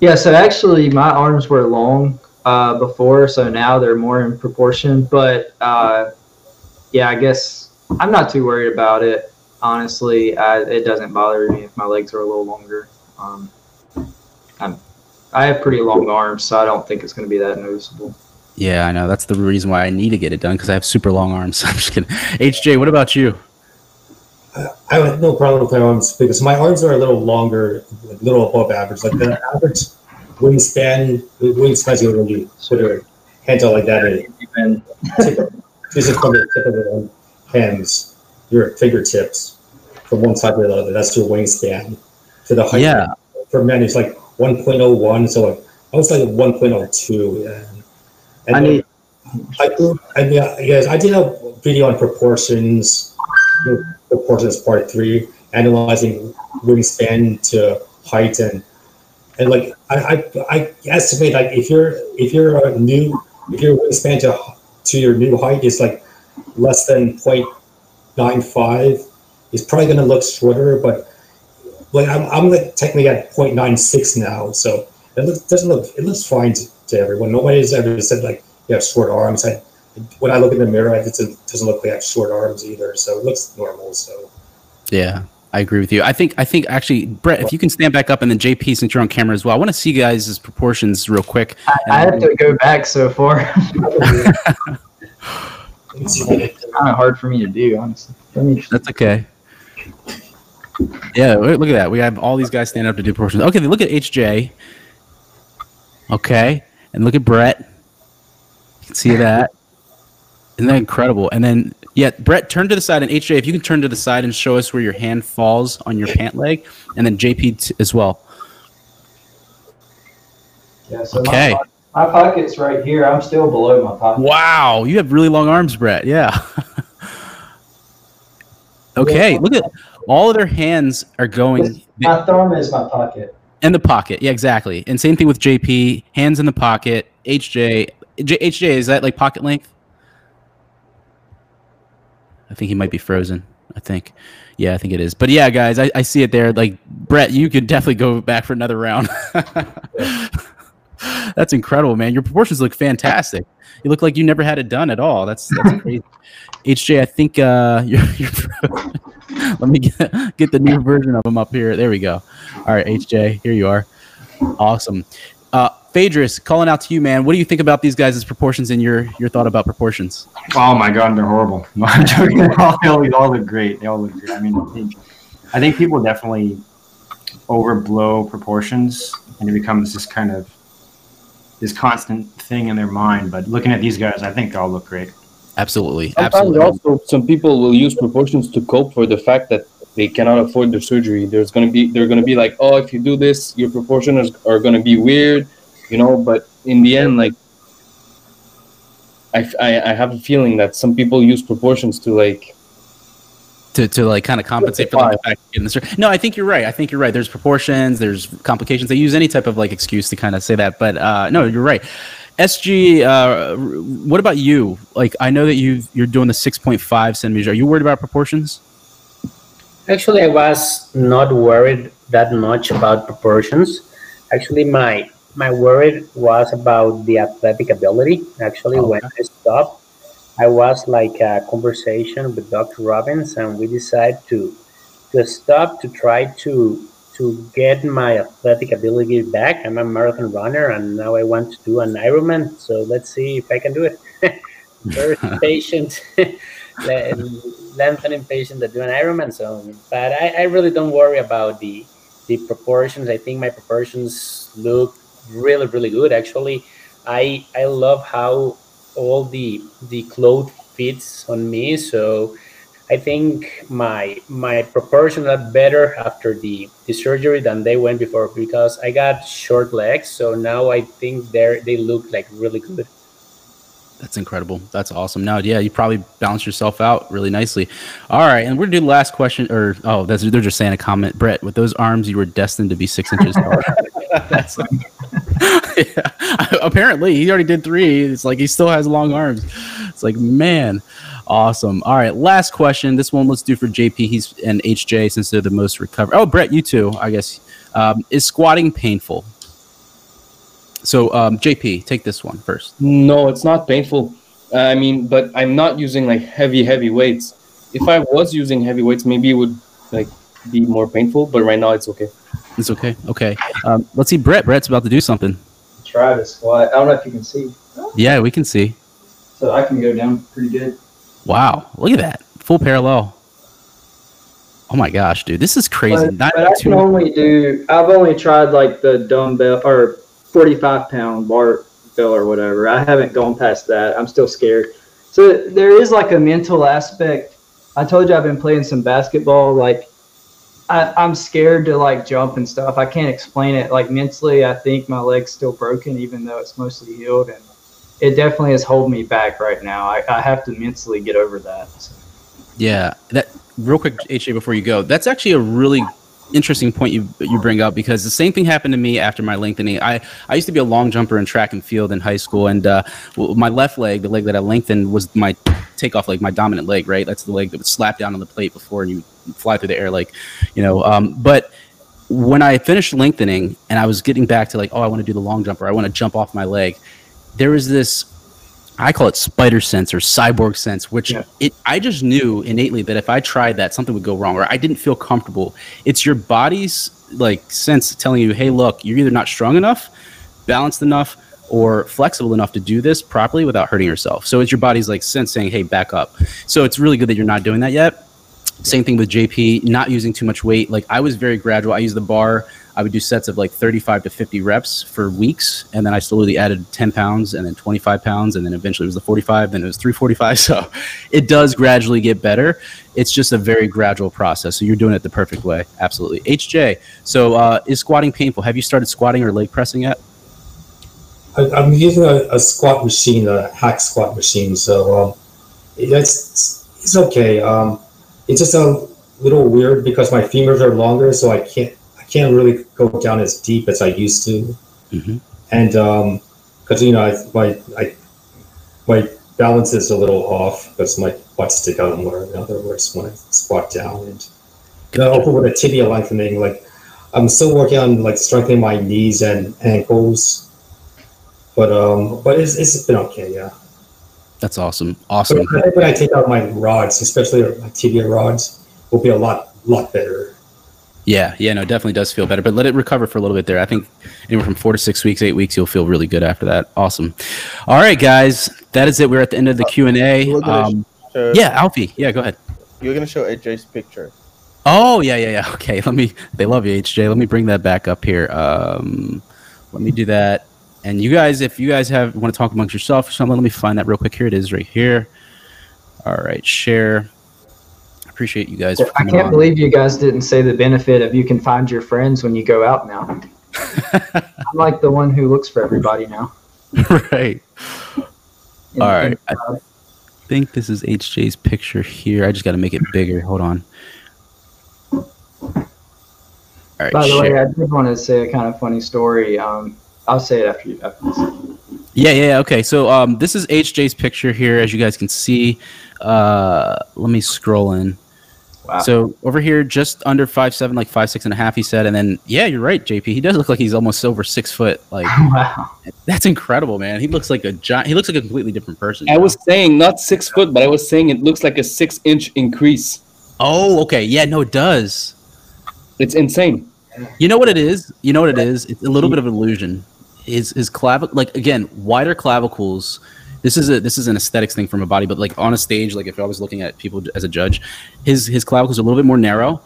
yeah, so actually, my arms were long uh, before, so now they're more in proportion. But uh, yeah, I guess I'm not too worried about it. Honestly, I, it doesn't bother me if my legs are a little longer. Um, I'm, I have pretty long arms, so I don't think it's going to be that noticeable. Yeah, I know. That's the reason why I need to get it done because I have super long arms. I'm just kidding. HJ, what about you? I have no problem with my arms because my arms are a little longer, a little above average. Like the average wingspan, wingspan you really put a handle like that and this is from the tip of the hands, your fingertips. from one side to the other. That's your wingspan. To the height. Yeah. For men, it's like 1.01. So like, I was like 1.02. And, and I need I. I mean, yes, I did a video on proportions, you know, proportions part three, analyzing wingspan to height and and like I, I, I estimate like if you're if you're a new if your wingspan to to your new height is like less than 0.95, it's probably gonna look shorter, but like I'm, I'm like technically at 0.96 now, so it looks, doesn't look it looks fine to, to everyone. Nobody's ever said like you have short arms. I, when I look in the mirror, it doesn't, doesn't look like I have short arms either, so it looks normal. So Yeah, I agree with you. I think I think actually, Brett, if you can stand back up, and then JP, since you're on camera as well, I want to see you guys' proportions real quick. I, I have to go back so far. it's kind of hard for me to do, honestly. That's okay. Yeah, look look at that. We have all these guys standing up to do proportions. Okay, look at HJ. Okay, and look at Brett. You can see that. Isn't that incredible? And then, yeah, Brett, turn to the side, and HJ, if you can turn to the side and show us where your hand falls on your pant leg, and then JP t- as well. Yeah, so Okay. My, my pocket's right here. I'm still below my pocket. Wow, you have really long arms, Brett. Yeah. okay, look at all of their hands are going My thumb is my pocket. in the pocket. Yeah, exactly. And same thing with JP, hands in the pocket. HJ, J, HJ, is that like pocket length? I think he might be frozen. I think. Yeah, I think it is. But yeah, guys, I, I see it there. Like Brett, you could definitely go back for another round. That's incredible, man. Your proportions look fantastic. You look like you never had it done at all. That's that's crazy. HJ, I think uh, you're, you're let me get, get the new version of them up here. There we go. All right, HJ, here you are. Awesome. Uh, Phaedrus, calling out to you, man. What do you think about these guys' proportions and your your thought about proportions? Oh my god, they're horrible. No, I'm joking. They all, they all- look great. They all look great. I mean, I think, I think people definitely overblow proportions, and it becomes this kind of this constant thing in their mind. But looking at these guys, I think they all look great. Absolutely, Sometimes absolutely. also some people will use proportions to cope for the fact that they cannot afford their surgery. There's gonna be they're gonna be like, oh, if you do this, your proportions are gonna be weird, you know. But in the end, like, I, I, I have a feeling that some people use proportions to like to, to like kind of compensate for like, the fact of getting the No, I think you're right. I think you're right. There's proportions, there's complications. They use any type of like excuse to kind of say that, but uh, no, you're right. SG, uh, what about you? Like, I know that you you're doing the 6.5 centimeters. Are you worried about proportions? Actually, I was not worried that much about proportions. Actually, my my worry was about the athletic ability. Actually, when I stopped, I was like a conversation with Dr. Robbins, and we decided to to stop to try to to get my athletic ability back. I'm a marathon runner, and now I want to do an Ironman. So let's see if I can do it. Very patient, lengthening patient that do an Ironman. So, but I, I really don't worry about the the proportions. I think my proportions look really really good. Actually, I I love how all the the clothes fits on me. So I think my my proportions are better after the, the surgery than they went before because I got short legs. So now I think they they look like really good. That's incredible. That's awesome. Now, yeah, you probably balance yourself out really nicely. All right, and we're gonna do the last question. Or oh, that's, they're just saying a comment. Brett, with those arms, you were destined to be six inches tall. That's- Yeah. Apparently, he already did three. It's like he still has long arms. It's like man, awesome. All right, last question. This one let's do for JP. He's and HJ since they're the most recovered. Oh, Brett, you too. I guess um, is squatting painful. So um, JP, take this one first. No, it's not painful. Uh, I mean, but I'm not using like heavy, heavy weights. If I was using heavy weights, maybe it would like be more painful. But right now, it's okay. It's okay. Okay. Um, let's see. Brett. Brett's about to do something. Try to squat. I don't know if you can see. Yeah, we can see. So I can go down pretty good. Wow. Look at that. Full parallel. Oh my gosh, dude. This is crazy. But, but I can only do, I've only tried like the dumbbell or forty-five pound barbell or whatever. I haven't gone past that. I'm still scared. So there is like a mental aspect. I told you I've been playing some basketball. Like I, I'm scared to like jump and stuff. I can't explain it. Like mentally, I think my leg's still broken, even though it's mostly healed, and it definitely is holding me back right now. I, I have to mentally get over that. So. Yeah, that real quick, HJ, before you go, that's actually a really interesting point you you bring up because the same thing happened to me after my lengthening. I I used to be a long jumper in track and field in high school, and uh, my left leg, the leg that I lengthened, was my takeoff leg, my dominant leg. Right, that's the leg that would slap down on the plate before and you fly through the air, like you know. Um, but when I finished lengthening and I was getting back to like, oh, I want to do the long jump or I want to jump off my leg, there was this I call it spider sense or cyborg sense, which Yeah. it I just knew innately that if I tried that, something would go wrong or I didn't feel comfortable. It's your body's like sense telling you, hey, look, you're either not strong enough, balanced enough, or flexible enough to do this properly without hurting yourself. So it's your body's like sense saying, hey, back up. So it's really good that you're not doing that yet. Same thing with JP, not using too much weight. Like I was very gradual. I used the bar. I would do sets of like 35 to 50 reps for weeks. And then I slowly added 10 pounds and then 25 pounds. And then eventually it was the 45, then it was 345. So it does gradually get better. It's just a very gradual process. So you're doing it the perfect way. Absolutely. HJ, so uh, is squatting painful? Have you started squatting or leg pressing yet? I, I'm using a, a squat machine, a hack squat machine. So um, it's it's okay. Um, it's just a little weird because my femurs are longer, so I can't I can't really go down as deep as I used to. Mm-hmm. And because you know I, my I, my balance is a little off because my butt stick out more. In other words, when I squat down and you know, also with a tibia lengthening, like I'm still working on like strengthening my knees and ankles. But um, but it's, it's been okay, yeah. That's awesome. Awesome. But I think when I take out my rods, especially my tibia rods, will be a lot lot better. Yeah, yeah, no, it definitely does feel better, but let it recover for a little bit there. I think anywhere from four to six weeks, eight weeks, you'll feel really good after that. Awesome. All right, guys, that is it. We're at the end of the Q and A. Um, show- yeah, Alfie. Yeah, go ahead. You're gonna show HJ's picture. Oh, yeah, yeah, yeah. Okay, let me. They love you, HJ. Let me bring that back up here. Um, let me do that. And you guys, if you guys have want to talk amongst yourself or something, let me find that real quick. Here it is, right here. All right, share. Appreciate you guys. For I can't on. believe you guys didn't say the benefit of you can find your friends when you go out now. I'm like the one who looks for everybody now. right. All right. in- I think this is HJ's picture here. I just got to make it bigger. Hold on. All right. By the way. I did want to say a kind of funny story. Um, I'll say it after you. After this. Yeah, yeah, yeah, okay. So um, this is HJ's picture here, as you guys can see. Uh, let me scroll in. Wow. So over here, just under five seven, like five six and a half, he said, and then yeah, you're right, JP. He does look like he's almost over six foot. Like wow. that's incredible, man. He looks like a giant. He looks like a completely different person. I was saying not six foot, but I was saying it looks like a six inch increase. Oh, okay. Yeah, no, it does. It's insane. You know what it is? You know what it is? It's a little bit of an illusion. His his clavicle, like again, wider clavicles. This is a this is an aesthetics thing from a body, but like on a stage, like if I was looking at people as a judge, his his clavicles are a little bit more narrow,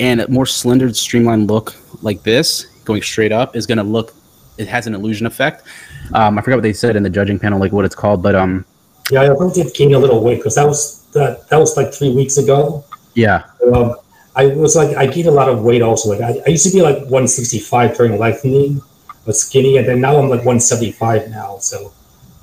and a more slender, streamlined look like this, going straight up, is gonna look. It has an illusion effect. Um, I forgot what they said in the judging panel, like what it's called, but um, Yeah, I really did gain a little weight because that was that that was like three weeks ago. yeah, Um, I was like I gained a lot of weight also. Like I, I used to be like 165 during lengthening, but skinny, and then now I'm like 175 now. So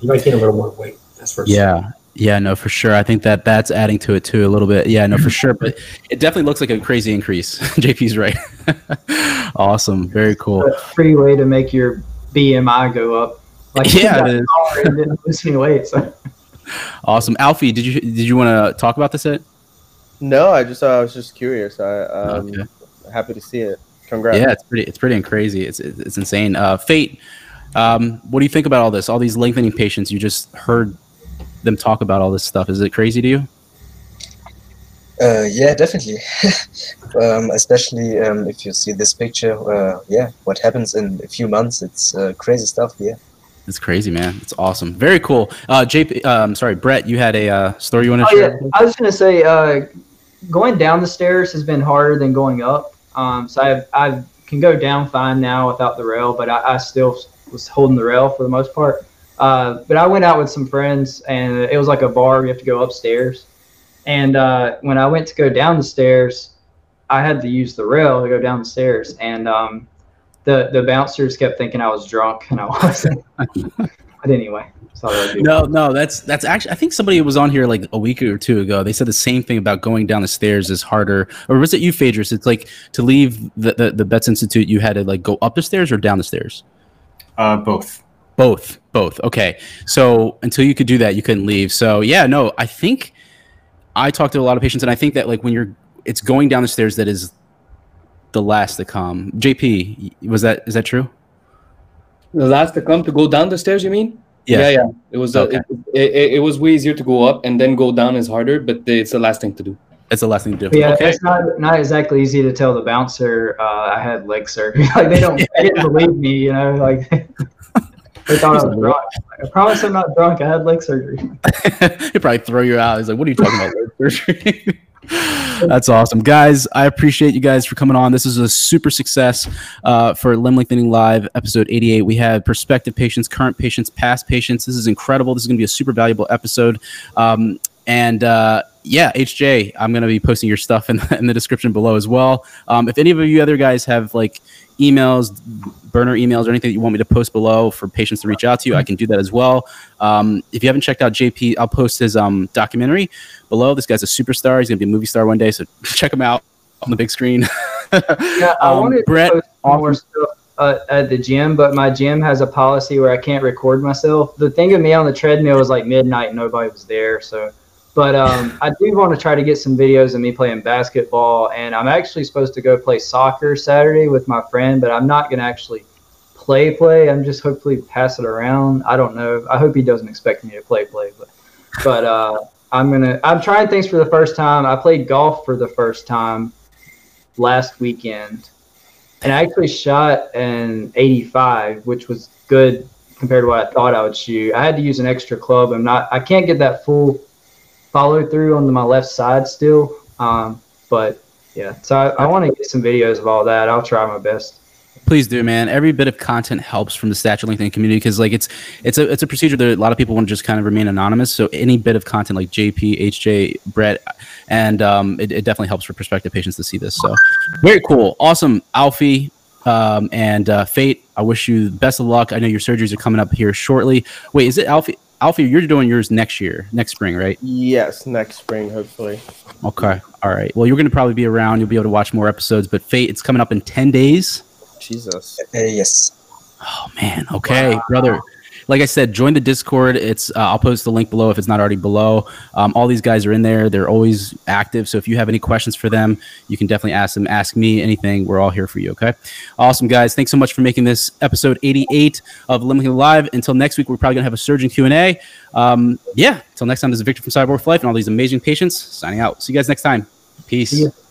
you might gain a little more weight. That's for sure. Yeah. Yeah, no, for sure. I think that that's adding to it too a little bit. Yeah, no, for sure. But it definitely looks like a crazy increase. JP's right. awesome. Very cool. A free way to make your BMI go up. Like Yeah, you it is. got taller and didn't lose any weight. So Awesome. Alfie, did you did you want to talk about this? It? No, I just uh, I was just curious. I um, Okay. happy to see it. Congrats. Yeah, it's pretty it's pretty crazy. It's it's it's insane. Uh, Fate, um, what do you think about all this? All these lengthening patients. You just heard them talk about all this stuff. Is it crazy to you? Uh, yeah, definitely. um, especially um, if you see this picture. Uh, yeah, what happens in a few months? It's uh, crazy stuff. Yeah. It's crazy, man. It's awesome. Very cool. Uh, JP, um, sorry, Brett, you had a uh, story you want to Oh, share? yeah. I was gonna say, uh, going down the stairs has been harder than going up. Um, so I I can go down fine now without the rail, but I, I still was holding the rail for the most part. Uh, but I went out with some friends, and it was like a bar. You have to go upstairs. And uh, when I went to go down the stairs, I had to use the rail to go down the stairs, and um, the the bouncers kept thinking I was drunk, and I wasn't. but anyway, no, no, that's that's actually. I think somebody was on here like a week or two ago. They said the same thing about going down the stairs is harder, or was it you, Phaedrus? It's like to leave the, the the Betts Institute, you had to like go up the stairs or down the stairs. Uh, both. Both, both. Okay, so until you could do that, you couldn't leave. So yeah, no, I think I talked to a lot of patients, and I think that like when you're, it's going down the stairs that is the last to come. JP, was that is that true? The last to come to go down the stairs, you mean? Yeah, yeah. yeah. It was uh, it, it, it was way easier to go up and then go down is harder, but it's the last thing to do. It's the last thing to do. Yeah, okay. it's not not exactly easy to tell the bouncer uh, I had leg surgery. like they don't, they didn't believe me. You know, like they thought I was drunk. Like, I promise I'm not drunk. I had leg surgery. He'd probably throw you out. He's like, "What are you talking about?" leg surgery?" That's awesome, guys. I appreciate you guys for coming on. This is a super success uh, for Limb Lengthening Live, episode 88. We had prospective patients, current patients, past patients. This is incredible. This is going to be a super valuable episode. Um, and uh, yeah, HJ, I'm going to be posting your stuff in the, in the description below as well. Um, if any of you other guys have like emails, burner emails, or anything that you want me to post below for patients to reach out to you, I can do that as well. Um, if you haven't checked out JP, I'll post his um, documentary below. This guy's a superstar. He's going to be a movie star one day, so check him out on the big screen. Yeah, I Um, wanted Brett, to post more stuff uh, at the gym, but my gym has a policy where I can't record myself. The thing of me on the treadmill was like midnight, and nobody was there. So, but um, I do want to try to get some videos of me playing basketball, and I'm actually supposed to go play soccer Saturday with my friend, but I'm not gonna actually play play. I'm just hopefully pass it around. I don't know. I hope he doesn't expect me to play play, but but uh, I'm gonna. I'm trying things for the first time. I played golf for the first time last weekend, and I actually shot an 85, which was good compared to what I thought I would shoot. I had to use an extra club. I'm not. I can't get that full follow through on my left side still. Um, but yeah, so I, I want to get some videos of all that. I'll try my best. Please do, man. Every bit of content helps from the stature lengthening community because, like, it's it's a it's a procedure that a lot of people want to just kind of remain anonymous. So any bit of content like JP, HJ, Brett, and um, it, it definitely helps for prospective patients to see this. So very cool, awesome, Alfie. Um, and uh, Fate, I wish you the best of luck. I know your surgeries are coming up here shortly. Wait, is it Alfie? Alfie, you're doing yours next year, next spring, right? Yes, next spring, hopefully. Okay. All right. Well, you're going to probably be around. You'll be able to watch more episodes. But Fate, it's coming up in 10 days. Jesus. Uh, yes. Oh, man. Okay, brother. Like I said, join the Discord. It's uh, I'll post the link below if it's not already below. Um, all these guys are in there. They're always active. So if you have any questions for them, you can definitely ask them. Ask me anything. We're all here for you. Okay. Awesome, guys. Thanks so much for making this episode 88 of Limiting Live. Until next week, we're probably gonna have a surgeon Q and A. Um, yeah. Until next time, this is Victor from Cyborg Life and all these amazing patients signing out. See you guys next time. Peace.